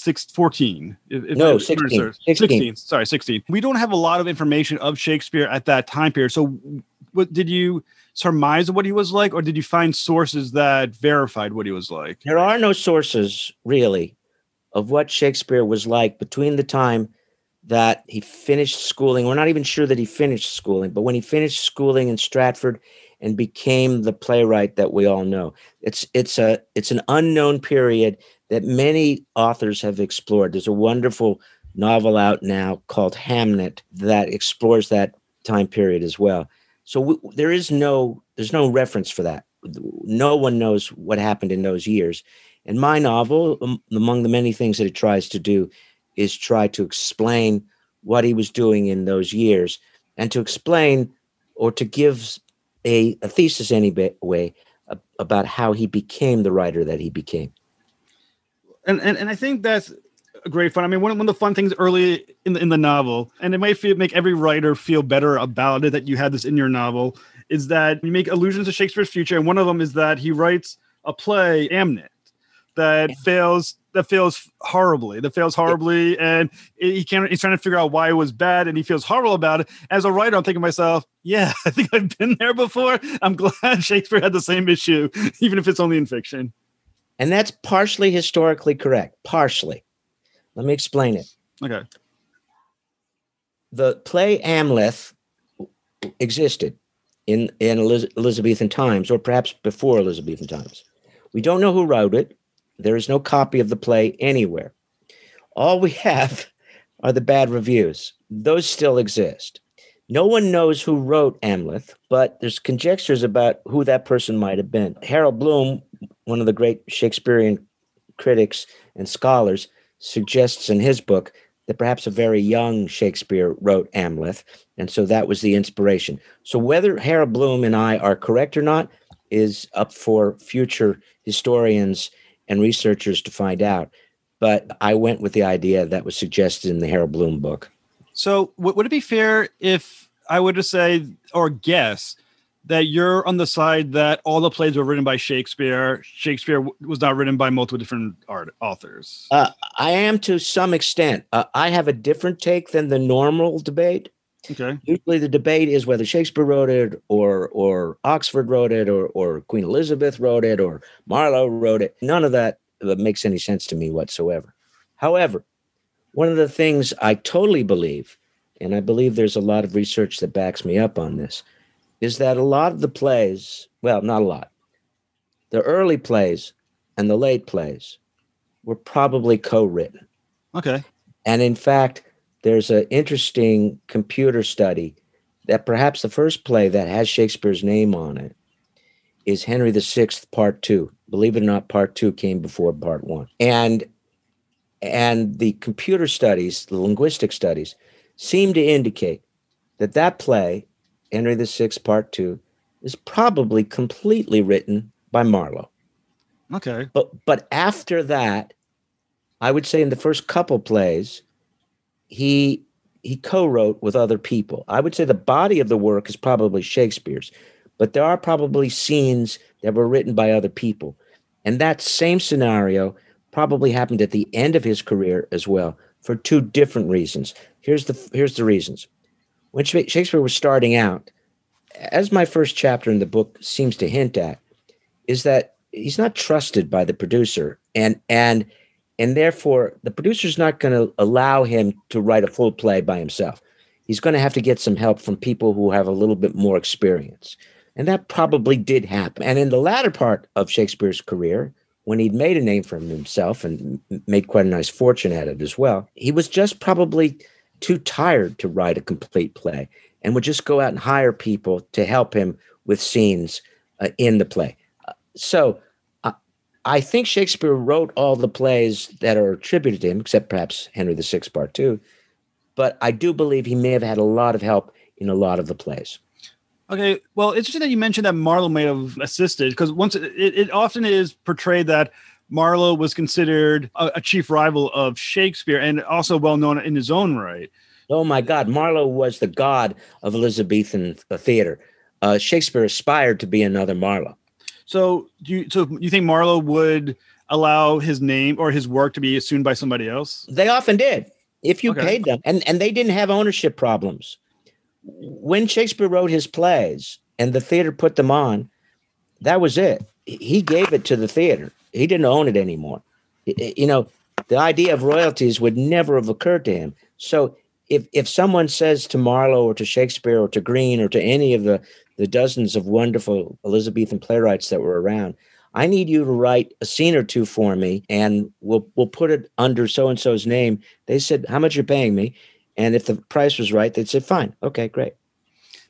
six, 14. If, no, 16, 16. 16. Sorry, 16. We don't have a lot of information of Shakespeare at that time period. So what did you surmise what he was like, or did you find sources that verified what he was like? There are no sources really of what Shakespeare was like between the time that he finished schooling. We're not even sure that he finished schooling, but when he finished schooling in Stratford and became the playwright that we all know, it's it's a it's an unknown period that many authors have explored. There's a wonderful novel out now called Hamnet that explores that time period as well. So w- there is no there's no reference for that. No one knows what happened in those years. And my novel, um, among the many things that it tries to do, is try to explain what he was doing in those years and to explain or to give a, a thesis anyway about how he became the writer that he became. And, and, and I think that's a great fun. I mean, one, one of the fun things early in the, in the novel, and it might feel, make every writer feel better about it that you had this in your novel, is that you make allusions to Shakespeare's future. And one of them is that he writes a play, Amnet, that fails that fails horribly that fails horribly and he can't he's trying to figure out why it was bad and he feels horrible about it. As a writer i'm thinking to myself yeah i think i've been there before. I'm glad shakespeare had the same issue even if it's only in fiction. And that's partially historically correct. Partially. Let me explain it. Okay. The play amleth existed in in elizabethan times or perhaps before elizabethan times. We don't know who wrote it there is no copy of the play anywhere. All we have are the bad reviews. Those still exist. No one knows who wrote Amleth, but there's conjectures about who that person might have been. Harold Bloom, one of the great Shakespearean critics and scholars, suggests in his book that perhaps a very young Shakespeare wrote Amleth, and so that was the inspiration. So whether Harold Bloom and I are correct or not is up for future historians and researchers to find out. But I went with the idea that was suggested in the Harold Bloom book. So, would it be fair if I were to say or guess that you're on the side that all the plays were written by Shakespeare? Shakespeare was not written by multiple different art authors. Uh, I am to some extent. Uh, I have a different take than the normal debate. Okay. Usually, the debate is whether Shakespeare wrote it, or or Oxford wrote it, or or Queen Elizabeth wrote it, or Marlowe wrote it. None of that makes any sense to me whatsoever. However, one of the things I totally believe, and I believe there's a lot of research that backs me up on this, is that a lot of the plays, well, not a lot, the early plays and the late plays were probably co-written. Okay. And in fact, there's an interesting computer study that perhaps the first play that has Shakespeare's name on it is Henry VI, Part Two. Believe it or not, Part Two came before Part One, and and the computer studies, the linguistic studies, seem to indicate that that play, Henry VI, Part Two, is probably completely written by Marlowe. Okay, but but after that, I would say in the first couple plays, he he co-wrote with other people. I would say the body of the work is probably Shakespeare's, but there are probably scenes that were written by other people. And that same scenario probably happened at the end of his career as well for two different reasons. Here's the here's the reasons. When Shakespeare was starting out, as my first chapter in the book seems to hint at, is that he's not trusted by the producer and and and therefore the producer's not going to allow him to write a full play by himself. He's going to have to get some help from people who have a little bit more experience. And that probably did happen. And in the latter part of shakespeare's career when he'd made a name for himself and made quite a nice fortune at it as well he was just probably too tired to write a complete play and would just go out and hire people to help him with scenes uh, in the play. Uh, so I think Shakespeare wrote all the plays that are attributed to him, except perhaps Henry VI, Part Two. But I do believe he may have had a lot of help in a lot of the plays. Okay, well, it's interesting that you mentioned that Marlowe may have assisted because once it, it, often is portrayed that Marlowe was considered a, a, chief rival of Shakespeare and also well known in his own right. Oh my God, Marlowe was the god of Elizabethan theater. Uh, Shakespeare aspired to be another Marlowe. So do you so you think Marlowe would allow his name or his work to be assumed by somebody else? They often did. If you okay. paid them. And and they didn't have ownership problems. When Shakespeare wrote his plays and the theater put them on, that was it. He gave it to the theater. He didn't own it anymore. You know, the idea of royalties would never have occurred to him. So if if someone says to Marlowe or to Shakespeare or to Greene or to any of the the dozens of wonderful Elizabethan playwrights that were around, I need you to write a scene or two for me, and we'll we'll put it under so and so's name. They said, "How much you're paying me?" And if the price was right, they'd say, "Fine, okay, great."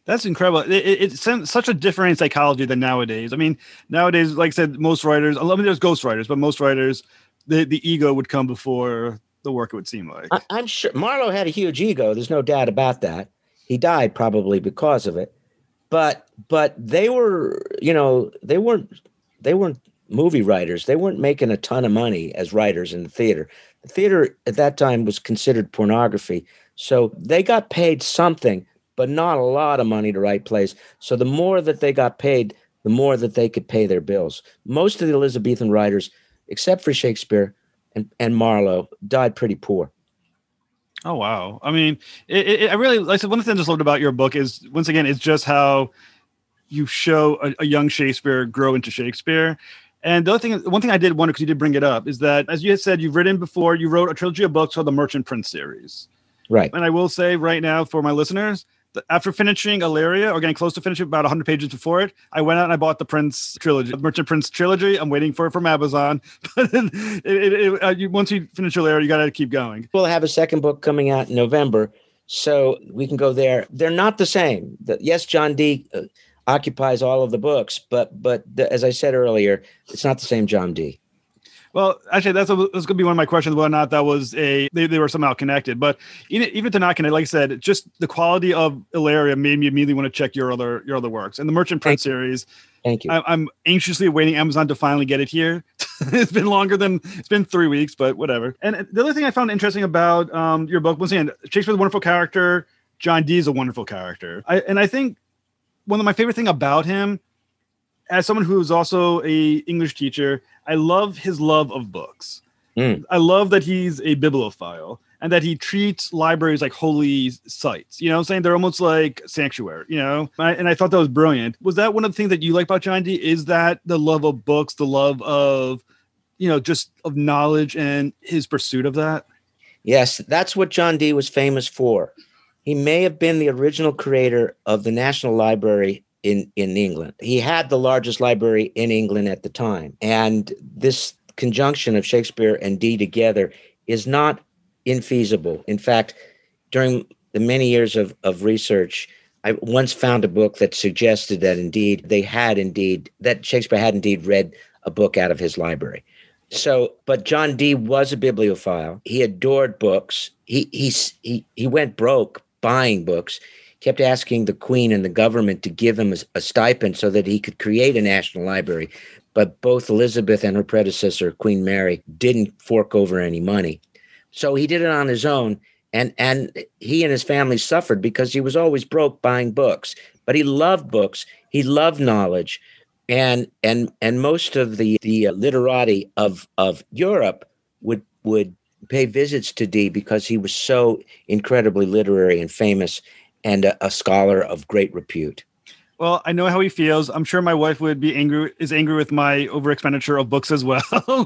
That's incredible. It, it, it's such a different psychology than nowadays. I mean, nowadays, like I said, most writers, I mean, there's ghost writers, but most writers, the, the ego would come before the work, it would seem like. I, I'm sure Marlowe had a huge ego. There's no doubt about that. He died probably because of it. But but they were, you know, they weren't they weren't movie writers. They weren't making a ton of money as writers in the theater. The theater at that time was considered pornography. So they got paid something, but not a lot of money to write plays. So the more that they got paid, the more that they could pay their bills. Most of the Elizabethan writers, except for Shakespeare and, and Marlowe, died pretty poor. Oh wow! I mean, it, it, I really like. I said, one of the things I just loved about your book is once again, it's just how you show a, a young Shakespeare grow into Shakespeare. And the other thing, one thing I did wonder because you did bring it up is that, as you had said, you've written before. You wrote a trilogy of books called the Merchant Prince series. Right. And I will say right now for my listeners, after finishing Illyria or getting close to finishing about 100 pages before it, I went out and I bought the Prince trilogy, the Merchant Prince trilogy. I'm waiting for it from Amazon. But it, it, it, uh, you, once you finish Illyria, you got to keep going. We'll have a second book coming out in November, so we can go there. They're not the same. The, yes, John Dee. Uh, occupies all of the books, but but the, as I said earlier, it's not the same John Dee. Well, actually, that's, a, that's going to be one of my questions whether or not that was a they, they were somehow connected. But even, even if they're not connected, like I said, just the quality of Illyria made me immediately want to check your other your other works and the Merchant Prince Thank series. Thank you. I, I'm anxiously awaiting Amazon to finally get it here. it's been longer than it's been three weeks, but whatever. And the other thing I found interesting about um, your book, once again, Shakespeare's a wonderful character. John Dee is a wonderful character. I, and I think one of my favorite thing about him, as someone who is also a English teacher, I love his love of books. Mm. I love that he's a bibliophile and that he treats libraries like holy sites. You know, I'm saying they're almost like sanctuary. You know, I, and I thought that was brilliant. Was that one of the things that you like about John Dee? Is that the love of books, the love of, you know, just of knowledge and his pursuit of that? Yes, that's what John Dee was famous for. He may have been the original creator of the National Library in, in England. He had the largest library in England at the time. And this conjunction of Shakespeare and Dee together is not infeasible. In fact, during the many years of, of research, I once found a book that suggested that indeed they had indeed, that Shakespeare had indeed read a book out of his library. So, but John Dee was a bibliophile. He adored books. He he he he went broke buying books, kept asking the Queen and the government to give him a, a stipend so that he could create a national library. But both Elizabeth and her predecessor, Queen Mary, didn't fork over any money. So he did it on his own. And, and he and his family suffered because he was always broke buying books. But he loved books. He loved knowledge. And, and, and most of the, the literati of, of Europe would, would pay visits to Dee because he was so incredibly literary and famous and a, a, scholar of great repute. Well, I know how he feels. I'm sure my wife would be angry is angry with my over expenditure of books as well. how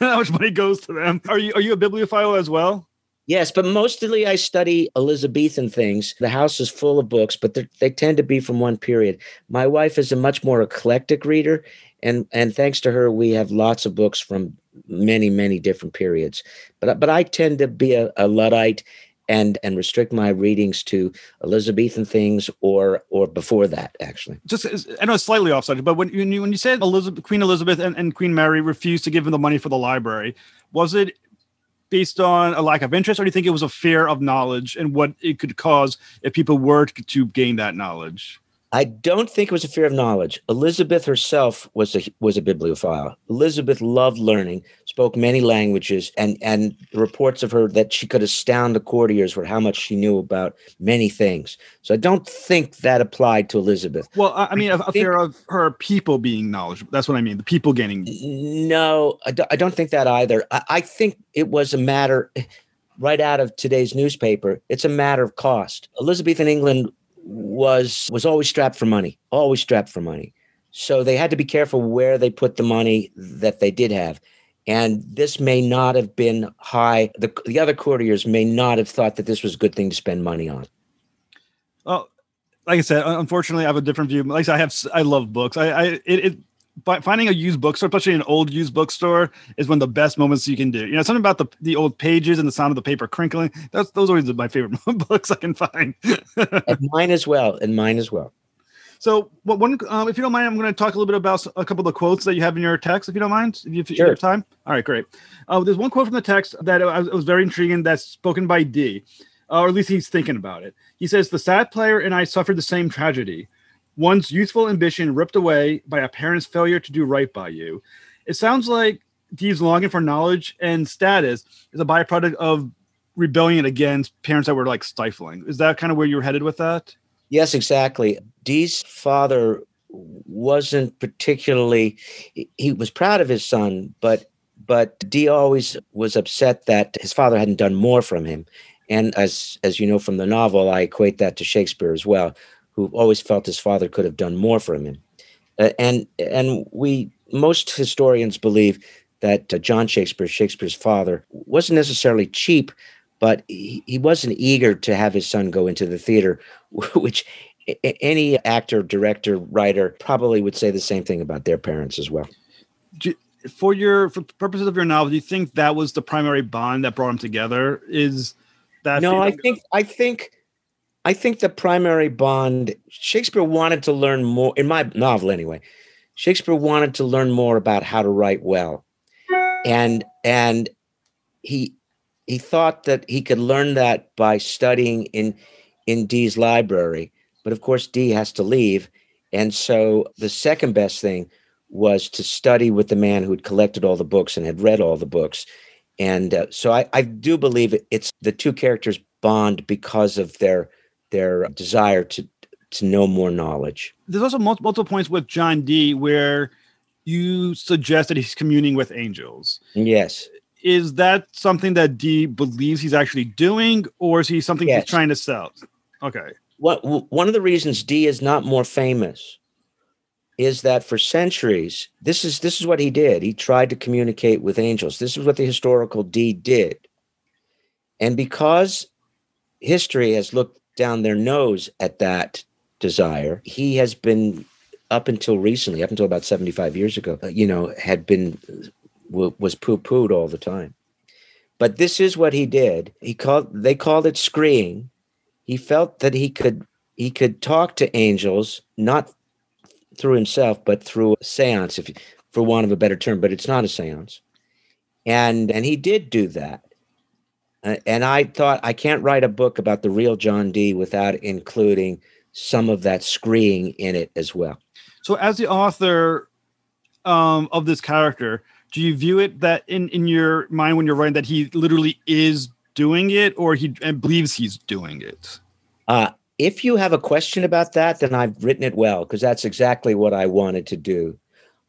much money goes to them. Are you are you a bibliophile as well? Yes, but mostly I study Elizabethan things. The house is full of books, but they tend to be from one period. My wife is a much more eclectic reader, and and thanks to her, we have lots of books from many many different periods. But but I tend to be a, a luddite and and restrict my readings to Elizabethan things or or before that actually. Just I know it's slightly off subject, but when you when you said Elizabeth, Queen Elizabeth and, and Queen Mary refused to give him the money for the library, was it based on a lack of interest, or do you think it was a fear of knowledge and what it could cause if people were to gain that knowledge? I don't think it was a fear of knowledge. Elizabeth herself was a was a bibliophile. Elizabeth loved learning, spoke many languages, and and the reports of her that she could astound the courtiers were how much she knew about many things. So I don't think that applied to Elizabeth. Well, I mean, a, a fear of her people being knowledgeable. That's what I mean. The people gaining. No, I don't, I don't think that either. I, I think it was a matter right out of today's newspaper. It's a matter of cost. Elizabethan England was was always strapped for money, always strapped for money. So they had to be careful where they put the money that they did have. And this may not have been high. The, the other courtiers may not have thought that this was a good thing to spend money on. Well, like I said, unfortunately, I have a different view. Like I, said, I have, I love books. I, I it, it finding a used bookstore, especially an old used bookstore, is one of the best moments you can do. You know, something about the the old pages and the sound of the paper crinkling. That's those are always my favorite books I can find. and mine as well. And mine as well. So, what one, um, if you don't mind, I'm going to talk a little bit about a couple of the quotes that you have in your text, if you don't mind, if you, if you have time. All right, great. Uh, there's one quote from the text that was, was very intriguing. That's spoken by Dee, uh, or at least he's thinking about it. He says, "The sad player and I suffered the same tragedy. One's youthful ambition ripped away by a parent's failure to do right by you." It sounds like Dee's longing for knowledge and status is a byproduct of rebellion against parents that were like stifling. Is that kind of where you're headed with that? Yes, exactly. Dee's father wasn't particularly he was proud of his son, but but Dee always was upset that his father hadn't done more from him. And as as you know from the novel, I equate that to Shakespeare as well, who always felt his father could have done more for him. Uh, and and we most historians believe that uh, John Shakespeare, Shakespeare's father, wasn't necessarily cheap, but he, he wasn't eager to have his son go into the theater, which any actor, director, writer probably would say the same thing about their parents as well. For your for purposes of your novel, do you think that was the primary bond that brought them together? Is that no? I think I think I think the primary bond. Shakespeare wanted to learn more in my novel, anyway. Shakespeare wanted to learn more about how to write well, and and he he thought that he could learn that by studying in in Dee's library but of course, Dee has to leave. And so the second best thing was to study with the man who had collected all the books and had read all the books. And uh, so I, I do believe it's the two characters bond because of their their desire to to know more knowledge. There's also multiple points with John Dee where you suggest that he's communing with angels. Yes. Is that something that Dee believes he's actually doing, or is he something yes. he's trying to sell? Okay what one of the reasons Dee is not more famous is that for centuries this is this is what he did. He tried to communicate with angels. This is what the historical Dee did. And because history has looked down their nose at that desire, he has been up until recently, up until about 75 years ago, uh, you know, had been was poo-pooed all the time. But this is what he did. He called they called it scrying he felt that he could he could talk to angels not through himself but through a seance if for want of a better term but it's not a seance and and he did do that and i thought i can't write a book about the real john dee without including some of that scrying in it as well so as the author um, of this character do you view it that in in your mind when you're writing that he literally is doing it or he believes he's doing it? Uh, if you have a question about that, then I've written it well because that's exactly what I wanted to do.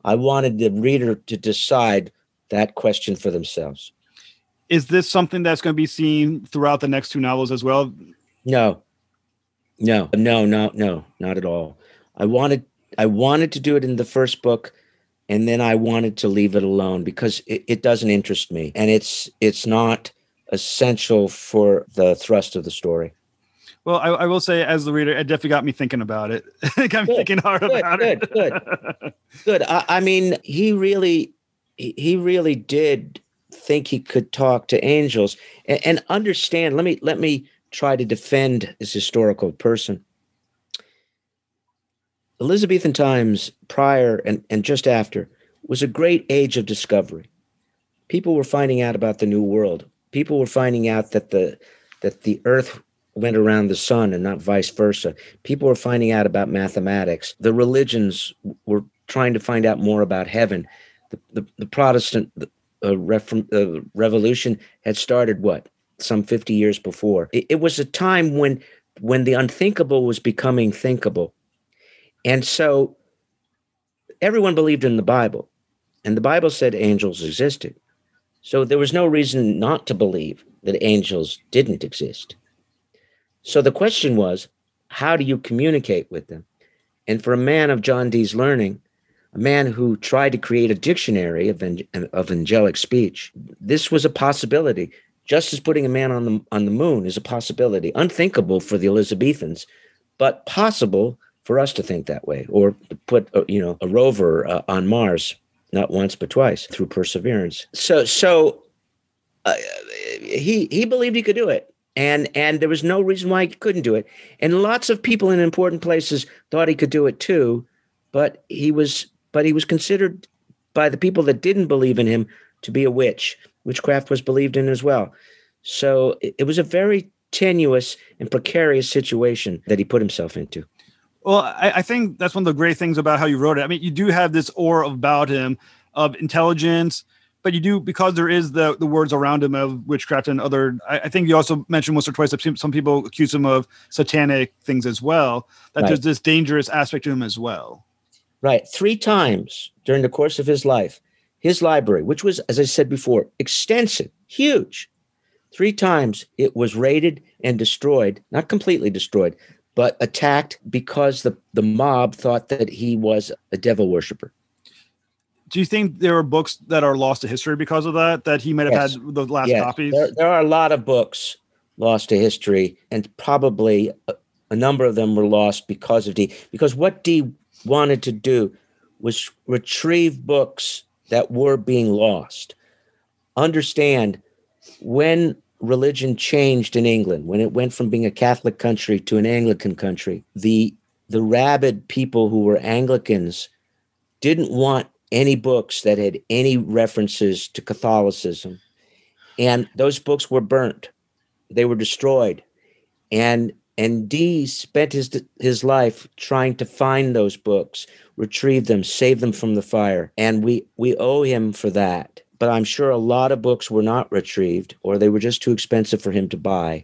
I wanted the reader to decide that question for themselves. Is this something that's going to be seen throughout the next two novels as well? No, no, no, no, no, not at all. I wanted I wanted to do it in the first book, and then I wanted to leave it alone because it, it doesn't interest me, and it's it's not essential for the thrust of the story. Well, I, I, will say, as the reader, it definitely got me thinking about it. it got me thinking hard good, about good, it. Good, good, good. I, I mean, he really, he really did think he could talk to angels and, and understand. Let me let me try to defend this historical person. Elizabethan times prior and, and just after was a great age of discovery. People were finding out about the new world people were finding out that the that the earth went around the sun and not vice versa. People were finding out about mathematics. The religions were trying to find out more about heaven. The, the, the Protestant uh, revolution had started what some 50 years before. It, it was a time when when the unthinkable was becoming thinkable. And so everyone believed in the Bible. And the Bible said angels existed. So there was no reason not to believe that angels didn't exist. So the question was, how do you communicate with them? And for a man of John Dee's learning, a man who tried to create a dictionary of, of angelic speech. This was a possibility. Just as putting a man on the on the moon is a possibility, unthinkable for the Elizabethans, but possible for us to think that way, or put uh, you know a rover uh, on Mars not once but twice through perseverance. So so uh, he he believed he could do it and and there was no reason why he couldn't do it and lots of people in important places thought he could do it too but he was but he was considered by the people that didn't believe in him to be a witch. Witchcraft was believed in as well. So it, it was a very tenuous and precarious situation that he put himself into. Well, I, I, think that's one of the great things about how you wrote it. I mean, you do have this aura about him of intelligence, but you do because there is the the words around him of witchcraft and other. I, I think you also mentioned once or twice that some people accuse him of satanic things as well. That right. there's this dangerous aspect to him as well. Right. Three times during the course of his life, his library, which was, as I said before, extensive, huge, three times it was raided and destroyed, not completely destroyed, but attacked because the, the mob thought that he was a devil worshiper. Do you think there are books that are lost to history because of that? That he might have yes. had the last yes. copies? There, there, are a lot of books lost to history, and probably a, a number of them were lost because of Dee. Because what Dee wanted to do was retrieve books that were being lost. Understand when religion changed in England, when it went from being a Catholic country to an Anglican country, the the rabid people who were Anglicans didn't want any books that had any references to Catholicism. And those books were burnt. They were destroyed. And and Dee spent his his life trying to find those books, retrieve them, save them from the fire, and we we owe him for that. But I'm sure a lot of books were not retrieved, or they were just too expensive for him to buy,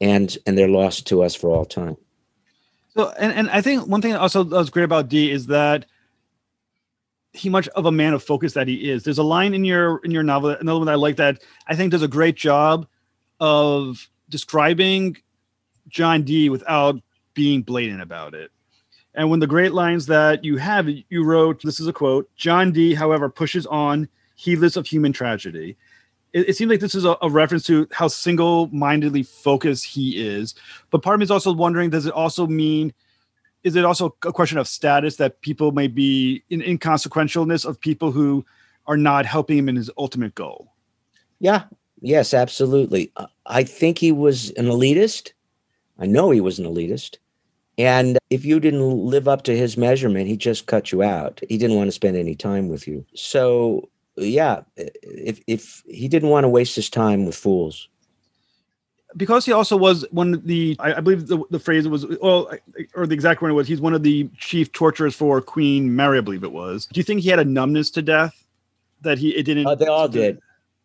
and and they're lost to us for all time. So, and, and I think one thing also that was great about Dee is that he much of a man of focus that he is. There's a line in your in your novel, another one that I like that I think does a great job of describing John Dee without being blatant about it. And when the great lines that you have, you wrote, this is a quote John Dee, however, pushes on, heedless of human tragedy. It, it seems like this is a, a reference to how single mindedly focused he is. But part of me is also wondering does it also mean, is it also a question of status that people may be in inconsequentialness of people who are not helping him in his ultimate goal? Yeah. Yes, absolutely. I think he was an elitist I know he was an elitist. And if you didn't live up to his measurement, he just cut you out. He didn't want to spend any time with you. So, yeah, if if he didn't want to waste his time with fools. Because he also was one of the, I, I believe the, the phrase was, well, or the exact word was, he's one of the chief torturers for Queen Mary, I believe it was. Do you think he had a numbness to death that he, it didn't? Uh, they all did.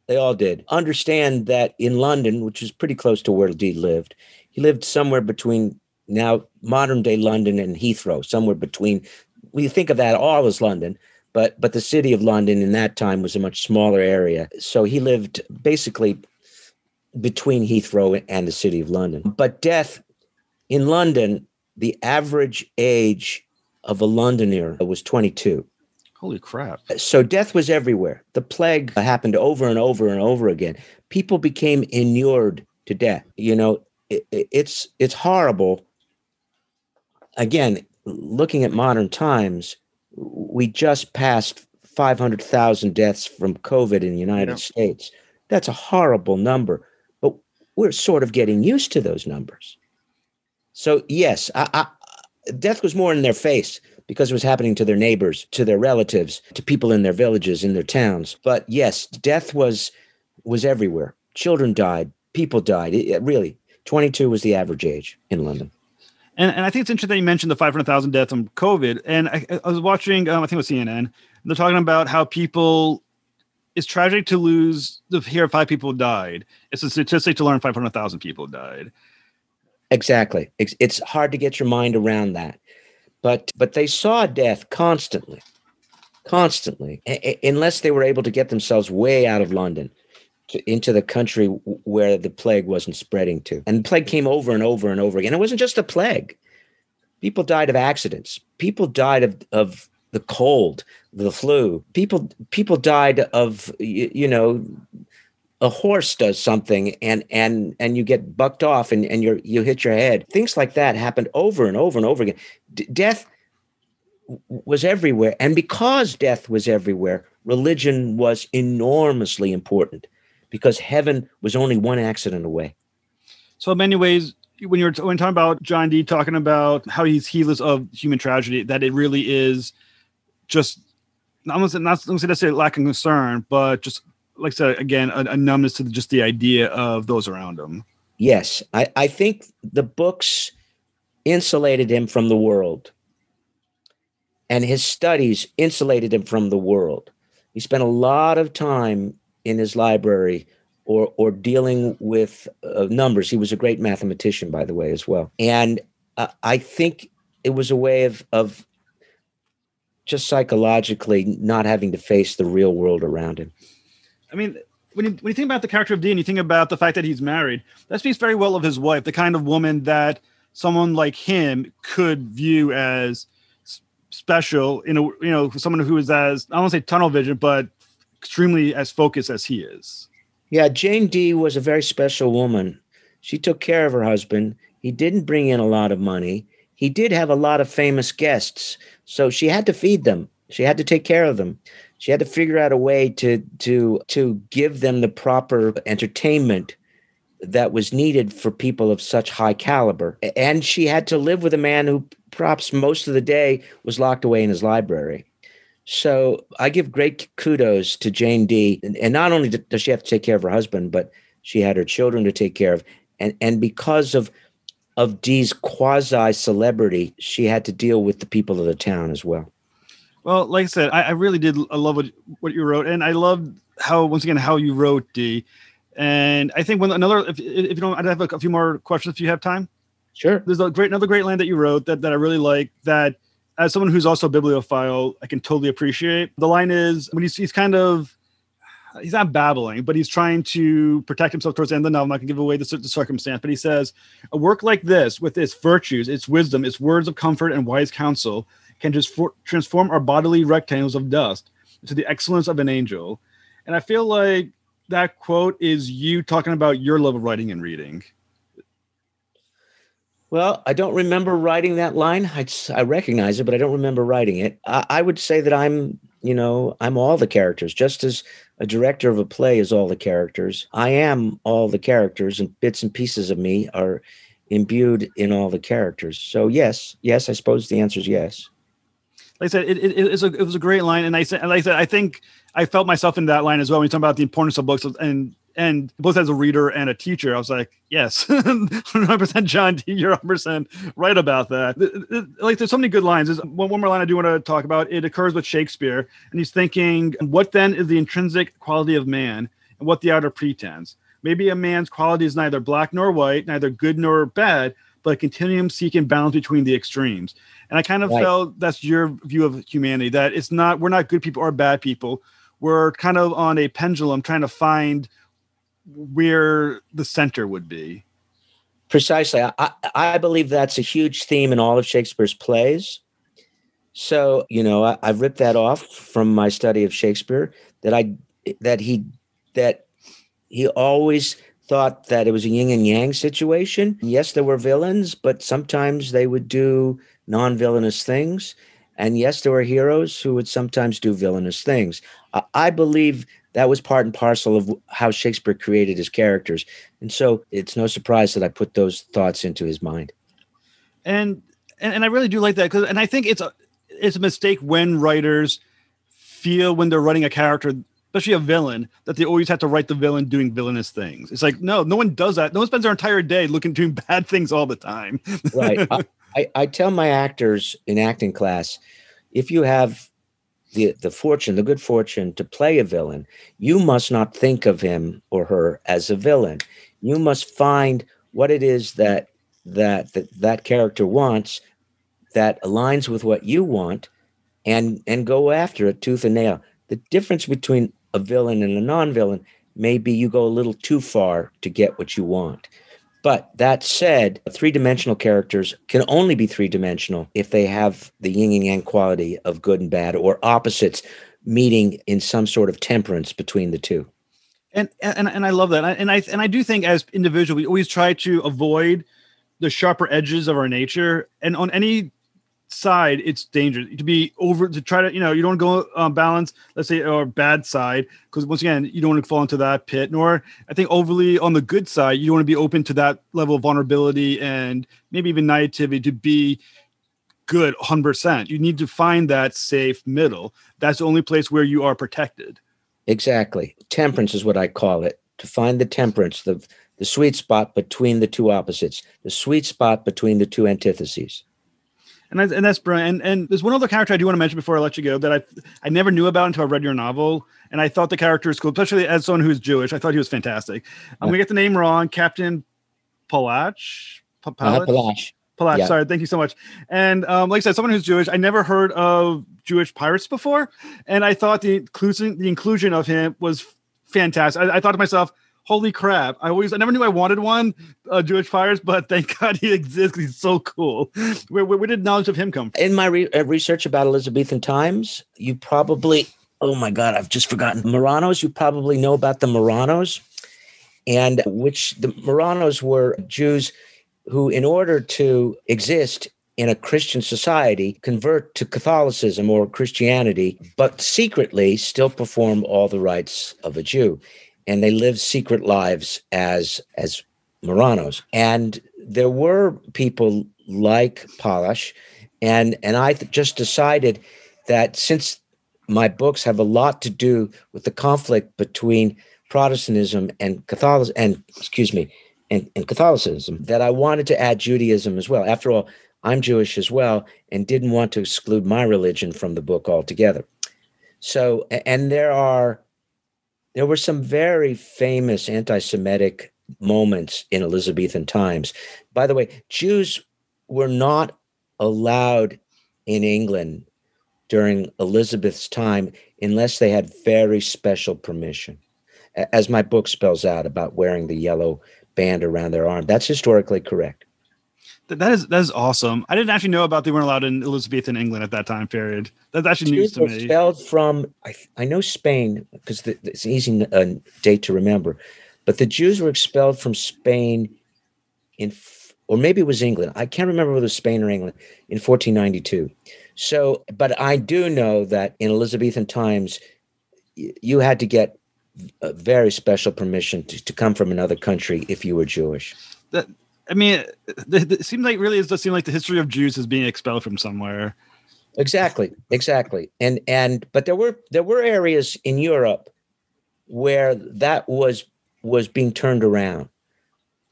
They all did. Understand that in London, which is pretty close to where Dee lived, he lived somewhere between now modern day London and Heathrow, somewhere between. We think of that all as London, but but the city of London in that time was a much smaller area. So he lived basically between Heathrow and the city of London. But death in London, the average age of a Londoner was 22. Holy crap. So death was everywhere. The plague happened over and over and over again. People became inured to death. You know, it, it's it's horrible. Again, looking at modern times, we just passed 500,000 deaths from COVID in the United yeah. States. That's a horrible number, but we're sort of getting used to those numbers. So yes, I, I, death was more in their face because it was happening to their neighbors, to their relatives, to people in their villages, in their towns. But yes, death was was everywhere. Children died, people died. It, it really, 22 was the average age in London. And, and I think it's interesting that you mentioned the 500,000 deaths from COVID. And I, I was watching, um, I think it was CNN, they're talking about how people, it's tragic to lose, to hear five people died. It's a statistic to learn 500,000 people died. Exactly. It's, it's hard to get your mind around that. But, but they saw death constantly, constantly, a- unless they were able to get themselves way out of London to, into the country where the plague wasn't spreading to. And the plague came over and over and over again. It wasn't just a plague. People died of accidents. People died of, of the cold, the flu. People people died of you, you know a horse does something and and and you get bucked off and and you you hit your head. Things like that happened over and over and over again. D- death was everywhere, and because death was everywhere, religion was enormously important because heaven was only one accident away. So in many ways, when you're when talking about John Dee talking about how he's heedless of human tragedy, that it really is just not not, not say that's lack of concern, but just like I said again, a, a numbness to just the idea of those around him. Yes, I, I think the books insulated him from the world, and his studies insulated him from the world. He spent a lot of time in his library or or dealing with uh, numbers. He was a great mathematician, by the way, as well. And uh, I think it was a way of of just psychologically not having to face the real world around him. I mean, when you, when you think about the character of Dee, you think about the fact that he's married, that speaks very well of his wife, the kind of woman that someone like him could view as special, you know, you know, someone who is as I don't want to say tunnel vision, but extremely as focused as he is. Yeah, Jane Dee was a very special woman. She took care of her husband. He didn't bring in a lot of money. He did have a lot of famous guests, so she had to feed them. She had to take care of them. She had to figure out a way to to to give them the proper entertainment that was needed for people of such high caliber. And she had to live with a man who perhaps most of the day was locked away in his library. So I give great kudos to Jane Dee. And, and not only does she have to take care of her husband, but she had her children to take care of. And, and because of, of Dee's quasi celebrity, she had to deal with the people of the town as well. Well, like I said, I, I really did I love what, what you wrote. And I love how, once again, how you wrote Dee. And I think when another, if, if you don't, I'd have a, a few more questions if you have time. Sure. There's a great, another great line that you wrote that, that I really like that as someone who's also a bibliophile, I can totally appreciate. The line is when he's, he's kind of, he's not babbling, but he's trying to protect himself towards the end of the novel. I'm not going to give away the, the, circumstance, but he says, A work like this, with its virtues, its wisdom, its words of comfort and wise counsel, can just for, transform our bodily rectangles of dust into the excellence of an angel. And I feel like that quote is you talking about your love of writing and reading. Well, I don't remember writing that line. I, I recognize it, but I don't remember writing it. I, I, would say that I'm, you know, I'm all the characters. Just as a director of a play is all the characters, I am all the characters, and bits and pieces of me are imbued in all the characters. So yes, yes, I suppose the answer is yes. Like I said, it, it, a, it was a great line, and I said, like I said, I think I felt myself in that line as well. When you talk about the importance of books and and both as a reader and a teacher, I was like, yes, 100% John Dee, you're 100% right about that. Like, there's so many good lines. There's one, one more line I do want to talk about. It occurs with Shakespeare, and he's thinking, what then is the intrinsic quality of man and what the outer pretense? Maybe a man's quality is neither black nor white, neither good nor bad, but a continuum seeking balance between the extremes. And I kind of right. felt that's your view of humanity that it's not, we're not good people or bad people. We're kind of on a pendulum trying to find where the center would be. Precisely. I, I believe that's a huge theme in all of Shakespeare's plays. So, you know, I, I've ripped that off from my study of Shakespeare that I that he that he always thought that it was a yin and yang situation. Yes, there were villains, but sometimes they would do non-villainous things. And yes, there were heroes who would sometimes do villainous things. I believe that was part and parcel of how Shakespeare created his characters. And so it's no surprise that I put those thoughts into his mind. And and, and I really do like that because and I think it's a it's a mistake when writers feel when they're writing a character, especially a villain, that they always have to write the villain doing villainous things. It's like no, no one does that. No one spends their entire day looking doing bad things all the time. right. I, I tell my actors in acting class, if you have the the fortune, the good fortune to play a villain, you must not think of him or her as a villain. You must find what it is that that that, that character wants that aligns with what you want and and go after it tooth and nail. The difference between a villain and a non-villain may be you go a little too far to get what you want. But that said, three dimensional characters can only be three dimensional if they have the yin and yang quality of good and bad or opposites meeting in some sort of temperance between the two. And and and I love that. And I and I do think as individuals, we always try to avoid the sharper edges of our nature. And on any side, it's dangerous to be over to try to you know you don't go um, balance. Let's say or bad side because once again you don't want to fall into that pit. Nor I think overly on the good side, you want to be open to that level of vulnerability and maybe even naivety to be good 100%. You need to find that safe middle. That's the only place where you are protected. Exactly. Temperance is what I call it. To find the temperance, the the sweet spot between the two opposites, the sweet spot between the two antitheses. And that's, and that's brilliant. And, and there's one other character I do want to mention before I let you go that I I never knew about until I read your novel, and I thought the character is cool, especially as someone who's Jewish. I thought he was fantastic. I'm gonna get the name wrong, Captain Palach. Palach. Uh, Palach. Palach, yeah. sorry, thank you so much. And um, like I said, someone who's Jewish, I never heard of Jewish pirates before, and I thought the inclusion the inclusion of him was fantastic. I, I thought to myself, "Holy crap!" I always I never knew I wanted one uh, Jewish fires, but thank God he exists. He's so cool. Where, where, where did knowledge of him come from? In my re- uh, research about Elizabethan times, you probably oh my God, I've just forgotten Marranos. You probably know about the Marranos, and which the Marranos were Jews who, in order to exist in a Christian society, convert to Catholicism or Christianity, but secretly still perform all the rites of a Jew. And they live secret lives as as Marranos. And there were people like Polish, and and I just decided that since my books have a lot to do with the conflict between Protestantism and Catholicism, and excuse me, and, and Catholicism that I wanted to add Judaism as well. After all, I'm Jewish as well and didn't want to exclude my religion from the book altogether. So, and there are, there were some very famous anti Semitic moments in Elizabethan times. By the way, Jews were not allowed in England during Elizabeth's time unless they had very special permission, as my book spells out about wearing the yellow band around their arm. That's historically correct. That is that is awesome. I didn't actually know about they weren't allowed in Elizabethan England at that time period. That's actually news to me. Expelled from I, I know Spain because it's an easy uh, date to remember, but the Jews were expelled from Spain in or maybe it was England. I can't remember whether it was Spain or England in 1492. So, but I do know that in Elizabethan times, you had to get a very special permission to, to come from another country if you were Jewish. That I mean, it, it seems like really it does seem like the history of Jews is being expelled from somewhere. Exactly, exactly, and and but there were there were areas in Europe where that was was being turned around,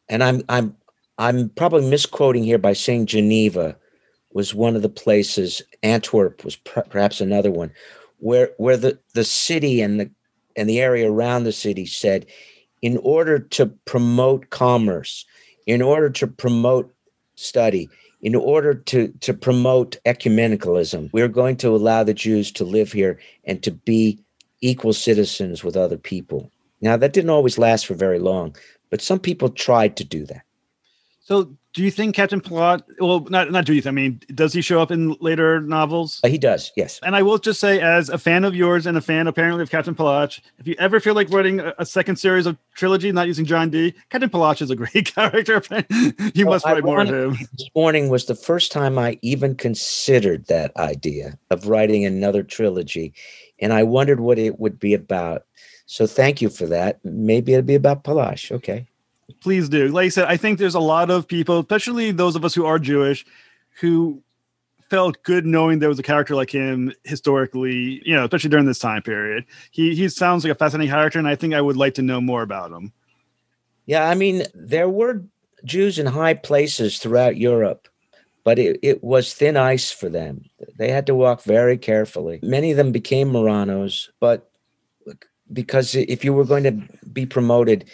and I'm I'm I'm probably misquoting here by saying Geneva was one of the places. Antwerp was perhaps another one, where where the the city and the and the area around the city said, in order to promote commerce, in order to promote study, in order to, to promote ecumenicalism, we're going to allow the Jews to live here and to be equal citizens with other people. Now, that didn't always last for very long, but some people tried to do that. So, do you think Captain Plot? Well, not not do you? Think, I mean, does he show up in later novels? Uh, he does, yes. And I will just say, as a fan of yours and a fan apparently of Captain Palach, if you ever feel like writing a, a second series of trilogy, not using John Dee, Captain Palach is a great character. you well, must write more of him. This morning was the first time I even considered that idea of writing another trilogy, and I wondered what it would be about. So, thank you for that. Maybe it'll be about Palach. Okay. Please do. Like I said, I think there's a lot of people, especially those of us who are Jewish, who felt good knowing there was a character like him historically, you know, especially during this time period. He he sounds like a fascinating character, and I think I would like to know more about him. Yeah, I mean, there were Jews in high places throughout Europe, but it, it was thin ice for them. They had to walk very carefully. Many of them became Marranos, but because if you were going to be promoted,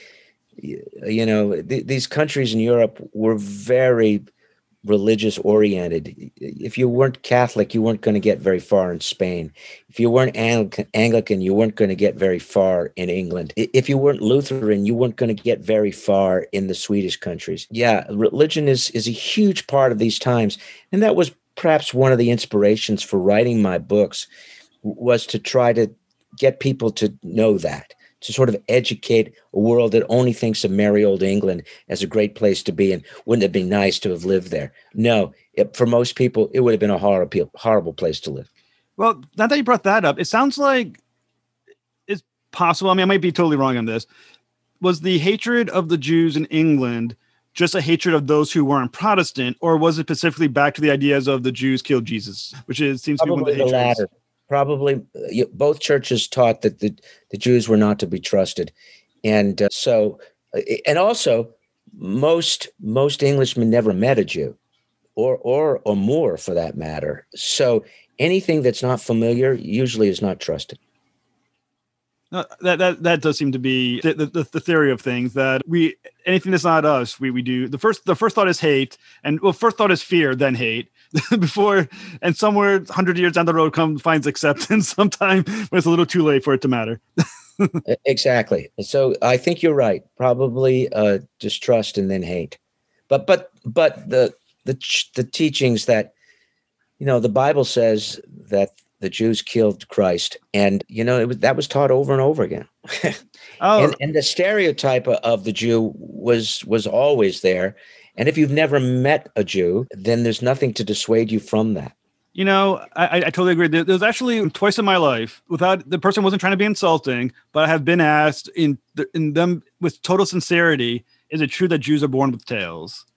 you know, th- these countries in Europe were very religious oriented. If you weren't Catholic, you weren't going to get very far in Spain. If you weren't Anglican, you weren't going to get very far in England. If you weren't Lutheran, you weren't going to get very far in the Swedish countries. Yeah, religion is is a huge part of these times, and that was perhaps one of the inspirations for writing my books was to try to get people to know that to sort of educate a world that only thinks of merry old England as a great place to be and wouldn't it be nice to have lived there? No, it, for most people, it would have been a horrible, horrible place to live. Well, now that you brought that up, it sounds like it's possible. I mean, I might be totally wrong on this. Was the hatred of the Jews in England just a hatred of those who weren't Protestant, or was it specifically back to the ideas of the Jews killed Jesus, which is seems Probably to be one of the, the latter probably uh, both churches taught that the, the Jews were not to be trusted. And uh, so, uh, and also, most most Englishmen never met a Jew, or or or more for that matter. So anything that's not familiar usually is not trusted. No, that that that does seem to be the, the, the, theory of things that we anything that's not us we we do the first the first thought is hate and well first thought is fear then hate before and somewhere 100 years down the road come finds acceptance sometime when it's a little too late for it to matter. Exactly. So i think you're right. Probably uh distrust and then hate. But but but the the the teachings that you know the bible says that the Jews killed Christ, and you know was, that was taught over and over again. oh, and, and the stereotype of the Jew was was always there. And if you've never met a Jew, then there's nothing to dissuade you from that. You know, I, I totally agree. There, was actually twice in my life without the person wasn't trying to be insulting, but I have been asked in in them with total sincerity, is it true that Jews are born with tails?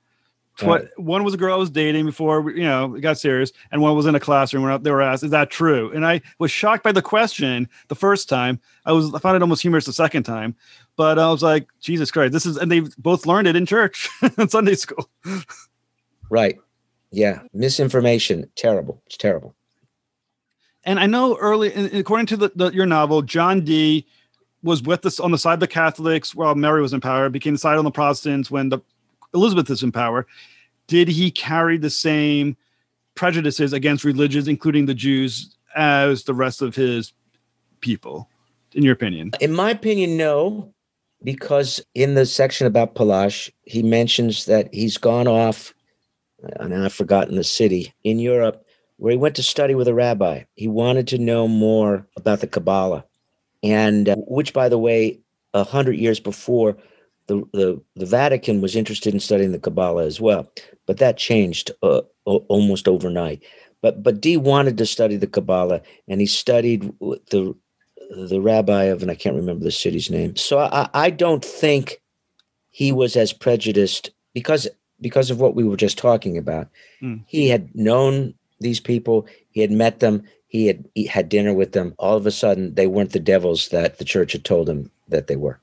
Right. One was a girl I was dating before you know it got serious, and one was in a classroom where they were asked, "Is that true?" And I was shocked by the question the first time. I was I found it almost humorous the second time, but I was like, "Jesus Christ, this is!" And they both learned it in church in Sunday school. right. Yeah. Misinformation. Terrible. It's terrible. And I know early, according to the, the, your novel, John Dee was with us on the side of the Catholics while Mary was in power, became the side on the Protestants when the Elizabeth is in power, did he carry the same prejudices against religions, including the Jews, as the rest of his people, in your opinion? In my opinion, no, because in the section about Palash, he mentions that he's gone off, and I've forgotten the city in Europe, where he went to study with a rabbi. He wanted to know more about the Kabbalah, and uh, which, by the way, a hundred years before the, the, the Vatican was interested in studying the Kabbalah as well, but that changed uh, almost overnight. But but Dee wanted to study the Kabbalah, and he studied with the the rabbi of, and I can't remember the city's name. So I, I don't think he was as prejudiced because because of what we were just talking about. Mm. He had known these people, he had met them, he had he had dinner with them. All of a sudden, they weren't the devils that the church had told him that they were.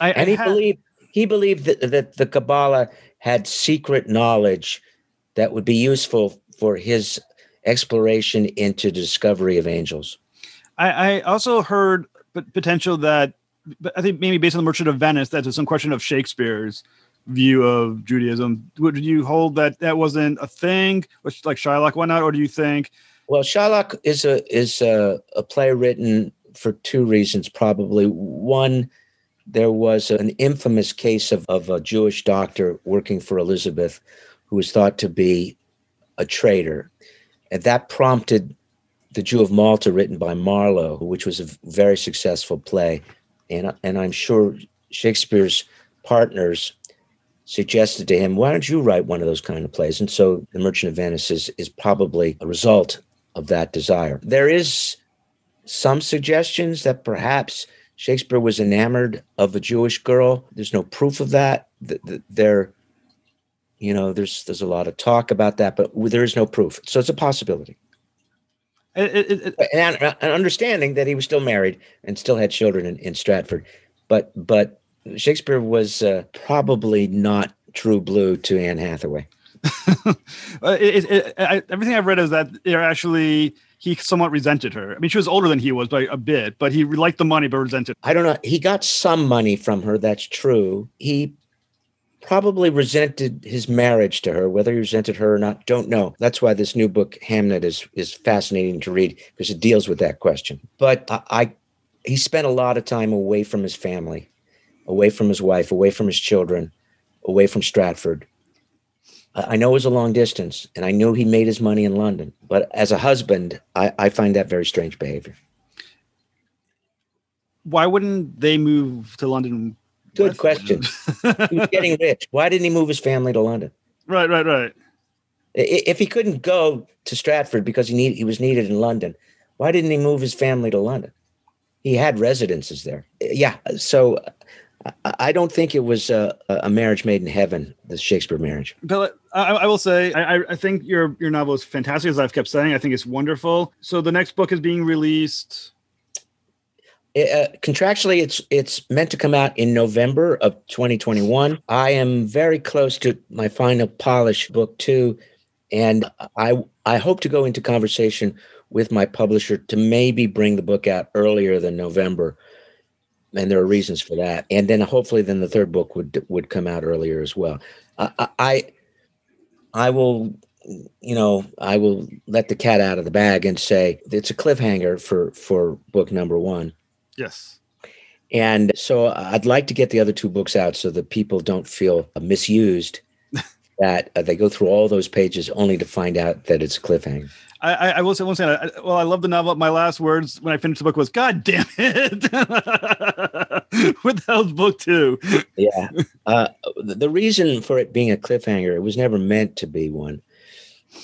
I, and he believed he believed that, that the Kabbalah had secret knowledge that would be useful for his exploration into the discovery of angels. I, I also heard potential that I think maybe based on the Merchant of Venice, that there's some question of Shakespeare's view of Judaism. Would you hold that that wasn't a thing, which like Shylock, why not? Or do you think? Well, Shylock is a is a, a play written for two reasons, probably. One, there was an infamous case of, of a Jewish doctor working for Elizabeth who was thought to be a traitor. And that prompted The Jew of Malta, written by Marlowe, which was a very successful play. And, and I'm sure Shakespeare's partners suggested to him, why don't you write one of those kind of plays? And so The Merchant of Venice is, is probably a result of that desire. There is some suggestions that perhaps Shakespeare was enamored of a Jewish girl. There's no proof of that. There, you know, there's there's a lot of talk about that, but there is no proof. So it's a possibility. It, it, it, and an understanding that he was still married and still had children in, in Stratford, but but Shakespeare was uh, probably not true blue to Anne Hathaway. everything I've read is that they're actually he somewhat resented her. I mean, she was older than he was by a bit, but he liked the money but resented. I don't know. He got some money from her. That's true. He probably resented his marriage to her. Whether he resented her or not, don't know. That's why this new book, Hamnet, is is fascinating to read because it deals with that question. But I, I he spent a lot of time away from his family, away from his wife, away from his children, away from Stratford. I know it was a long distance, and I knew he made his money in London. But as a husband, I, I find that very strange behavior. Why wouldn't they move to London? Good question. he was getting rich. Why didn't he move his family to London? Right, right, right. If he couldn't go to Stratford because he need, he was needed in London, why didn't he move his family to London? He had residences there. Yeah. So uh, I don't think it was a, a, marriage made in heaven, the Shakespeare marriage. But I, I will say, I, I, think your your novel is fantastic, as I've kept saying. I think it's wonderful. So the next book is being released. Uh, contractually, it's it's meant to come out in November of 2021. I am very close to my final polish book two, and I I hope to go into conversation with my publisher to maybe bring the book out earlier than November and there are reasons for that. And then hopefully, then the third book would would come out earlier as well. I, I, I will, you know, I will let the cat out of the bag and say it's a cliffhanger for for book number one. Yes. And so I'd like to get the other two books out so that people don't feel misused. that uh, they go through all those pages only to find out that it's a cliffhanger. I, I will say one thing. I, well, I love the novel. My last words when I finished the book was, "God damn it!" the hell's book two? yeah, uh, the reason for it being a cliffhanger, it was never meant to be one.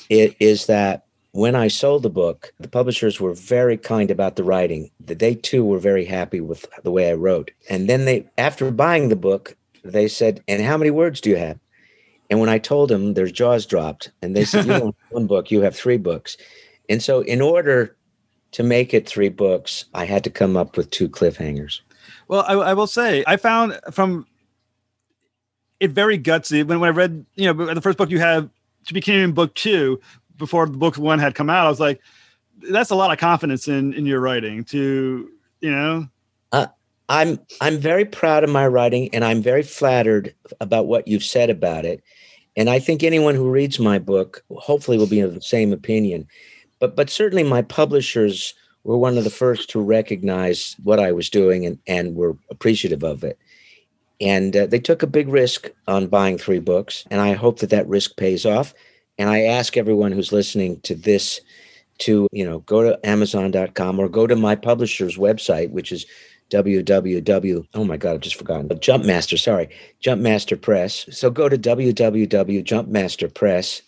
It is that when I sold the book, the publishers were very kind about the writing. That They too were very happy with the way I wrote. And then they, after buying the book, they said, "And how many words do you have?" And when I told them, their jaws dropped, and they said, "You don't have one book; you have three books." And so, in order to make it three books, I had to come up with two cliffhangers. Well, I, I will say, I found from it very gutsy when, when I read, you know, the first book you have to became in book two before the book one had come out. I was like, that's a lot of confidence in in your writing to, you know. Uh, I'm I'm very proud of my writing, and I'm very flattered about what you've said about it. And I think anyone who reads my book hopefully will be of the same opinion. But but certainly my publishers were one of the first to recognize what I was doing and, and were appreciative of it. And uh, they took a big risk on buying three books, and I hope that that risk pays off. And I ask everyone who's listening to this to you know go to Amazon.com or go to my publisher's website, which is www. Oh my God, I've just forgotten. Jumpmaster, sorry, Jumpmaster Press. So go to www.jumpmasterpress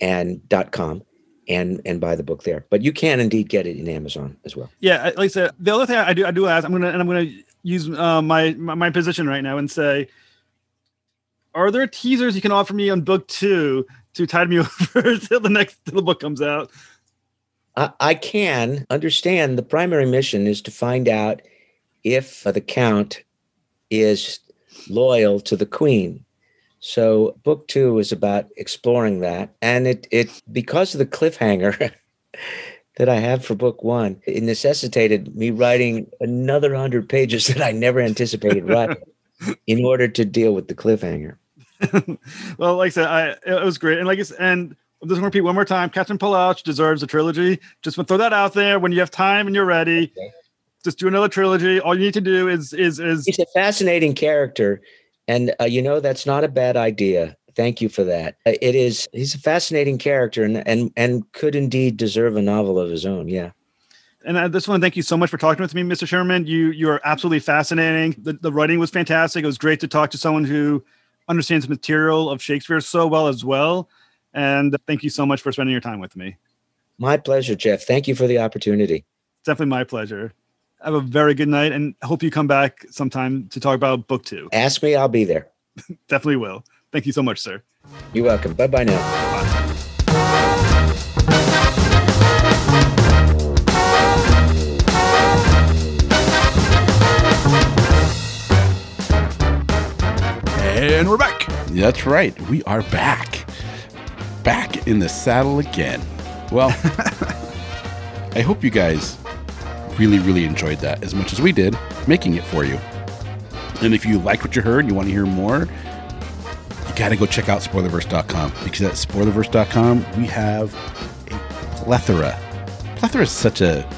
and .com and and buy the book there. But you can indeed get it in Amazon as well. Yeah, like I said, the other thing I do I do ask, I'm gonna and I'm gonna use uh, my, my my position right now and say, are there teasers you can offer me on book two to tide me over till the next till the book comes out? I, I can understand the primary mission is to find out if the count is loyal to the queen. So book two is about exploring that. And it it because of the cliffhanger that I have for book one, it necessitated me writing another hundred pages that I never anticipated writing in order to deal with the cliffhanger. well, like I said, I it was great. And like I said, and I'm just gonna repeat one more time, Captain Palouch deserves a trilogy. Just want to throw that out there when you have time and you're ready. Okay just do another trilogy. All you need to do is is is. He's a fascinating character, and uh, you know that's not a bad idea. Thank you for that. Uh, it is. He's a fascinating character, and and and could indeed deserve a novel of his own. Yeah. And I just want to thank you so much for talking with me, Mr. Shimerman. You you are absolutely fascinating. The, the writing was fantastic. It was great to talk to someone who understands the material of Shakespeare so well as well. And thank you so much for spending your time with me. My pleasure, Jeff. Thank you for the opportunity. It's Definitely my pleasure have a very good night and hope you come back sometime to talk about book two. Ask me, I'll be there. Definitely will. Thank you so much, sir. You're welcome. Bye bye now. Bye. And we're back. That's right. We are back. Back in the saddle again. Well, I hope you guys really, really enjoyed that as much as we did making it for you. And if you liked what you heard and you want to hear more, you got to go check out spoilerverse.com because at spoilerverse.com we have a plethora. Plethora is such a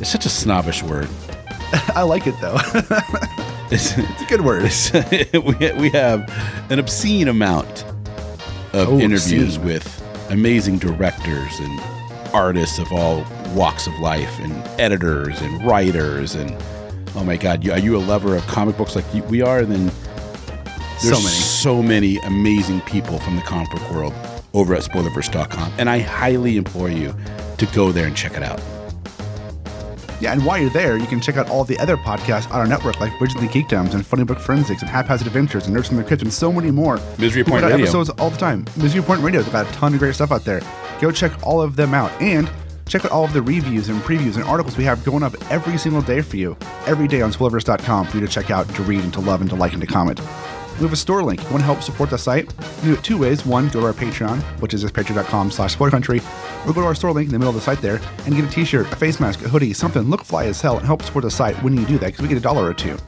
it's such a snobbish word. I like it though. It's, it's a good word. we, we have an obscene amount of Oh, interviews obscene. with amazing directors and artists of all walks of life and editors and writers and oh my god are you a lover of comic books like we are and then So there's many. so many amazing people from the comic book world over at spoilerverse.com and i highly implore you to go there and check it out Yeah, and while you're there, you can check out all the other podcasts on our network, like Bridges and Geekdoms and Funny Book Forensics and Haphazard Adventures and Nerds from the Crypt and so many more. Misery Point Radio. episodes all the time. Misery Point Radio, they've got a ton of great stuff out there. Go check all of them out. And check out all of the reviews and previews and articles we have going up every single day for you. Every day on Spoilerverse.com for you to check out, to read, and to love, and to like, and to comment. We have a store link. You want to help support the site? Do it two ways. One, go to our Patreon, which is patreon.com slash spoilercountry, or go to our store link in the middle of the site there and get a t-shirt, a face mask, a hoodie, something, look fly as hell, and help support the site when you do that, because we get a dollar or two.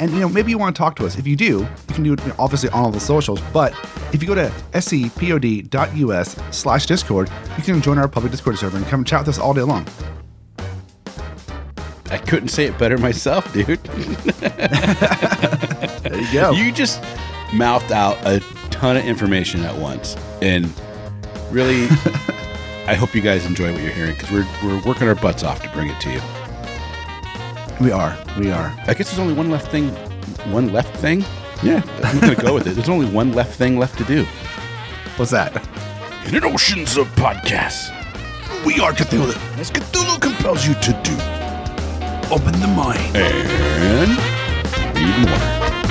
And you know, maybe you want to talk to us. If you do, you can do it you know, obviously on all the socials. But if you go to scpod.us slash discord, you can join our public Discord server and come chat with us all day long. I couldn't say it better myself dude There you go. You just mouthed out a ton of information at once, and really, I hope you guys enjoy what you're hearing because we're we're working our butts off to bring it to you. we are. We are. I guess there's only one left thing, one left thing. Yeah, I'm gonna go with it. There's only one left thing left to do. What's that? In an oceans of podcasts, we are Cthulhu, as Cthulhu compels you to do. Open the mind and read more.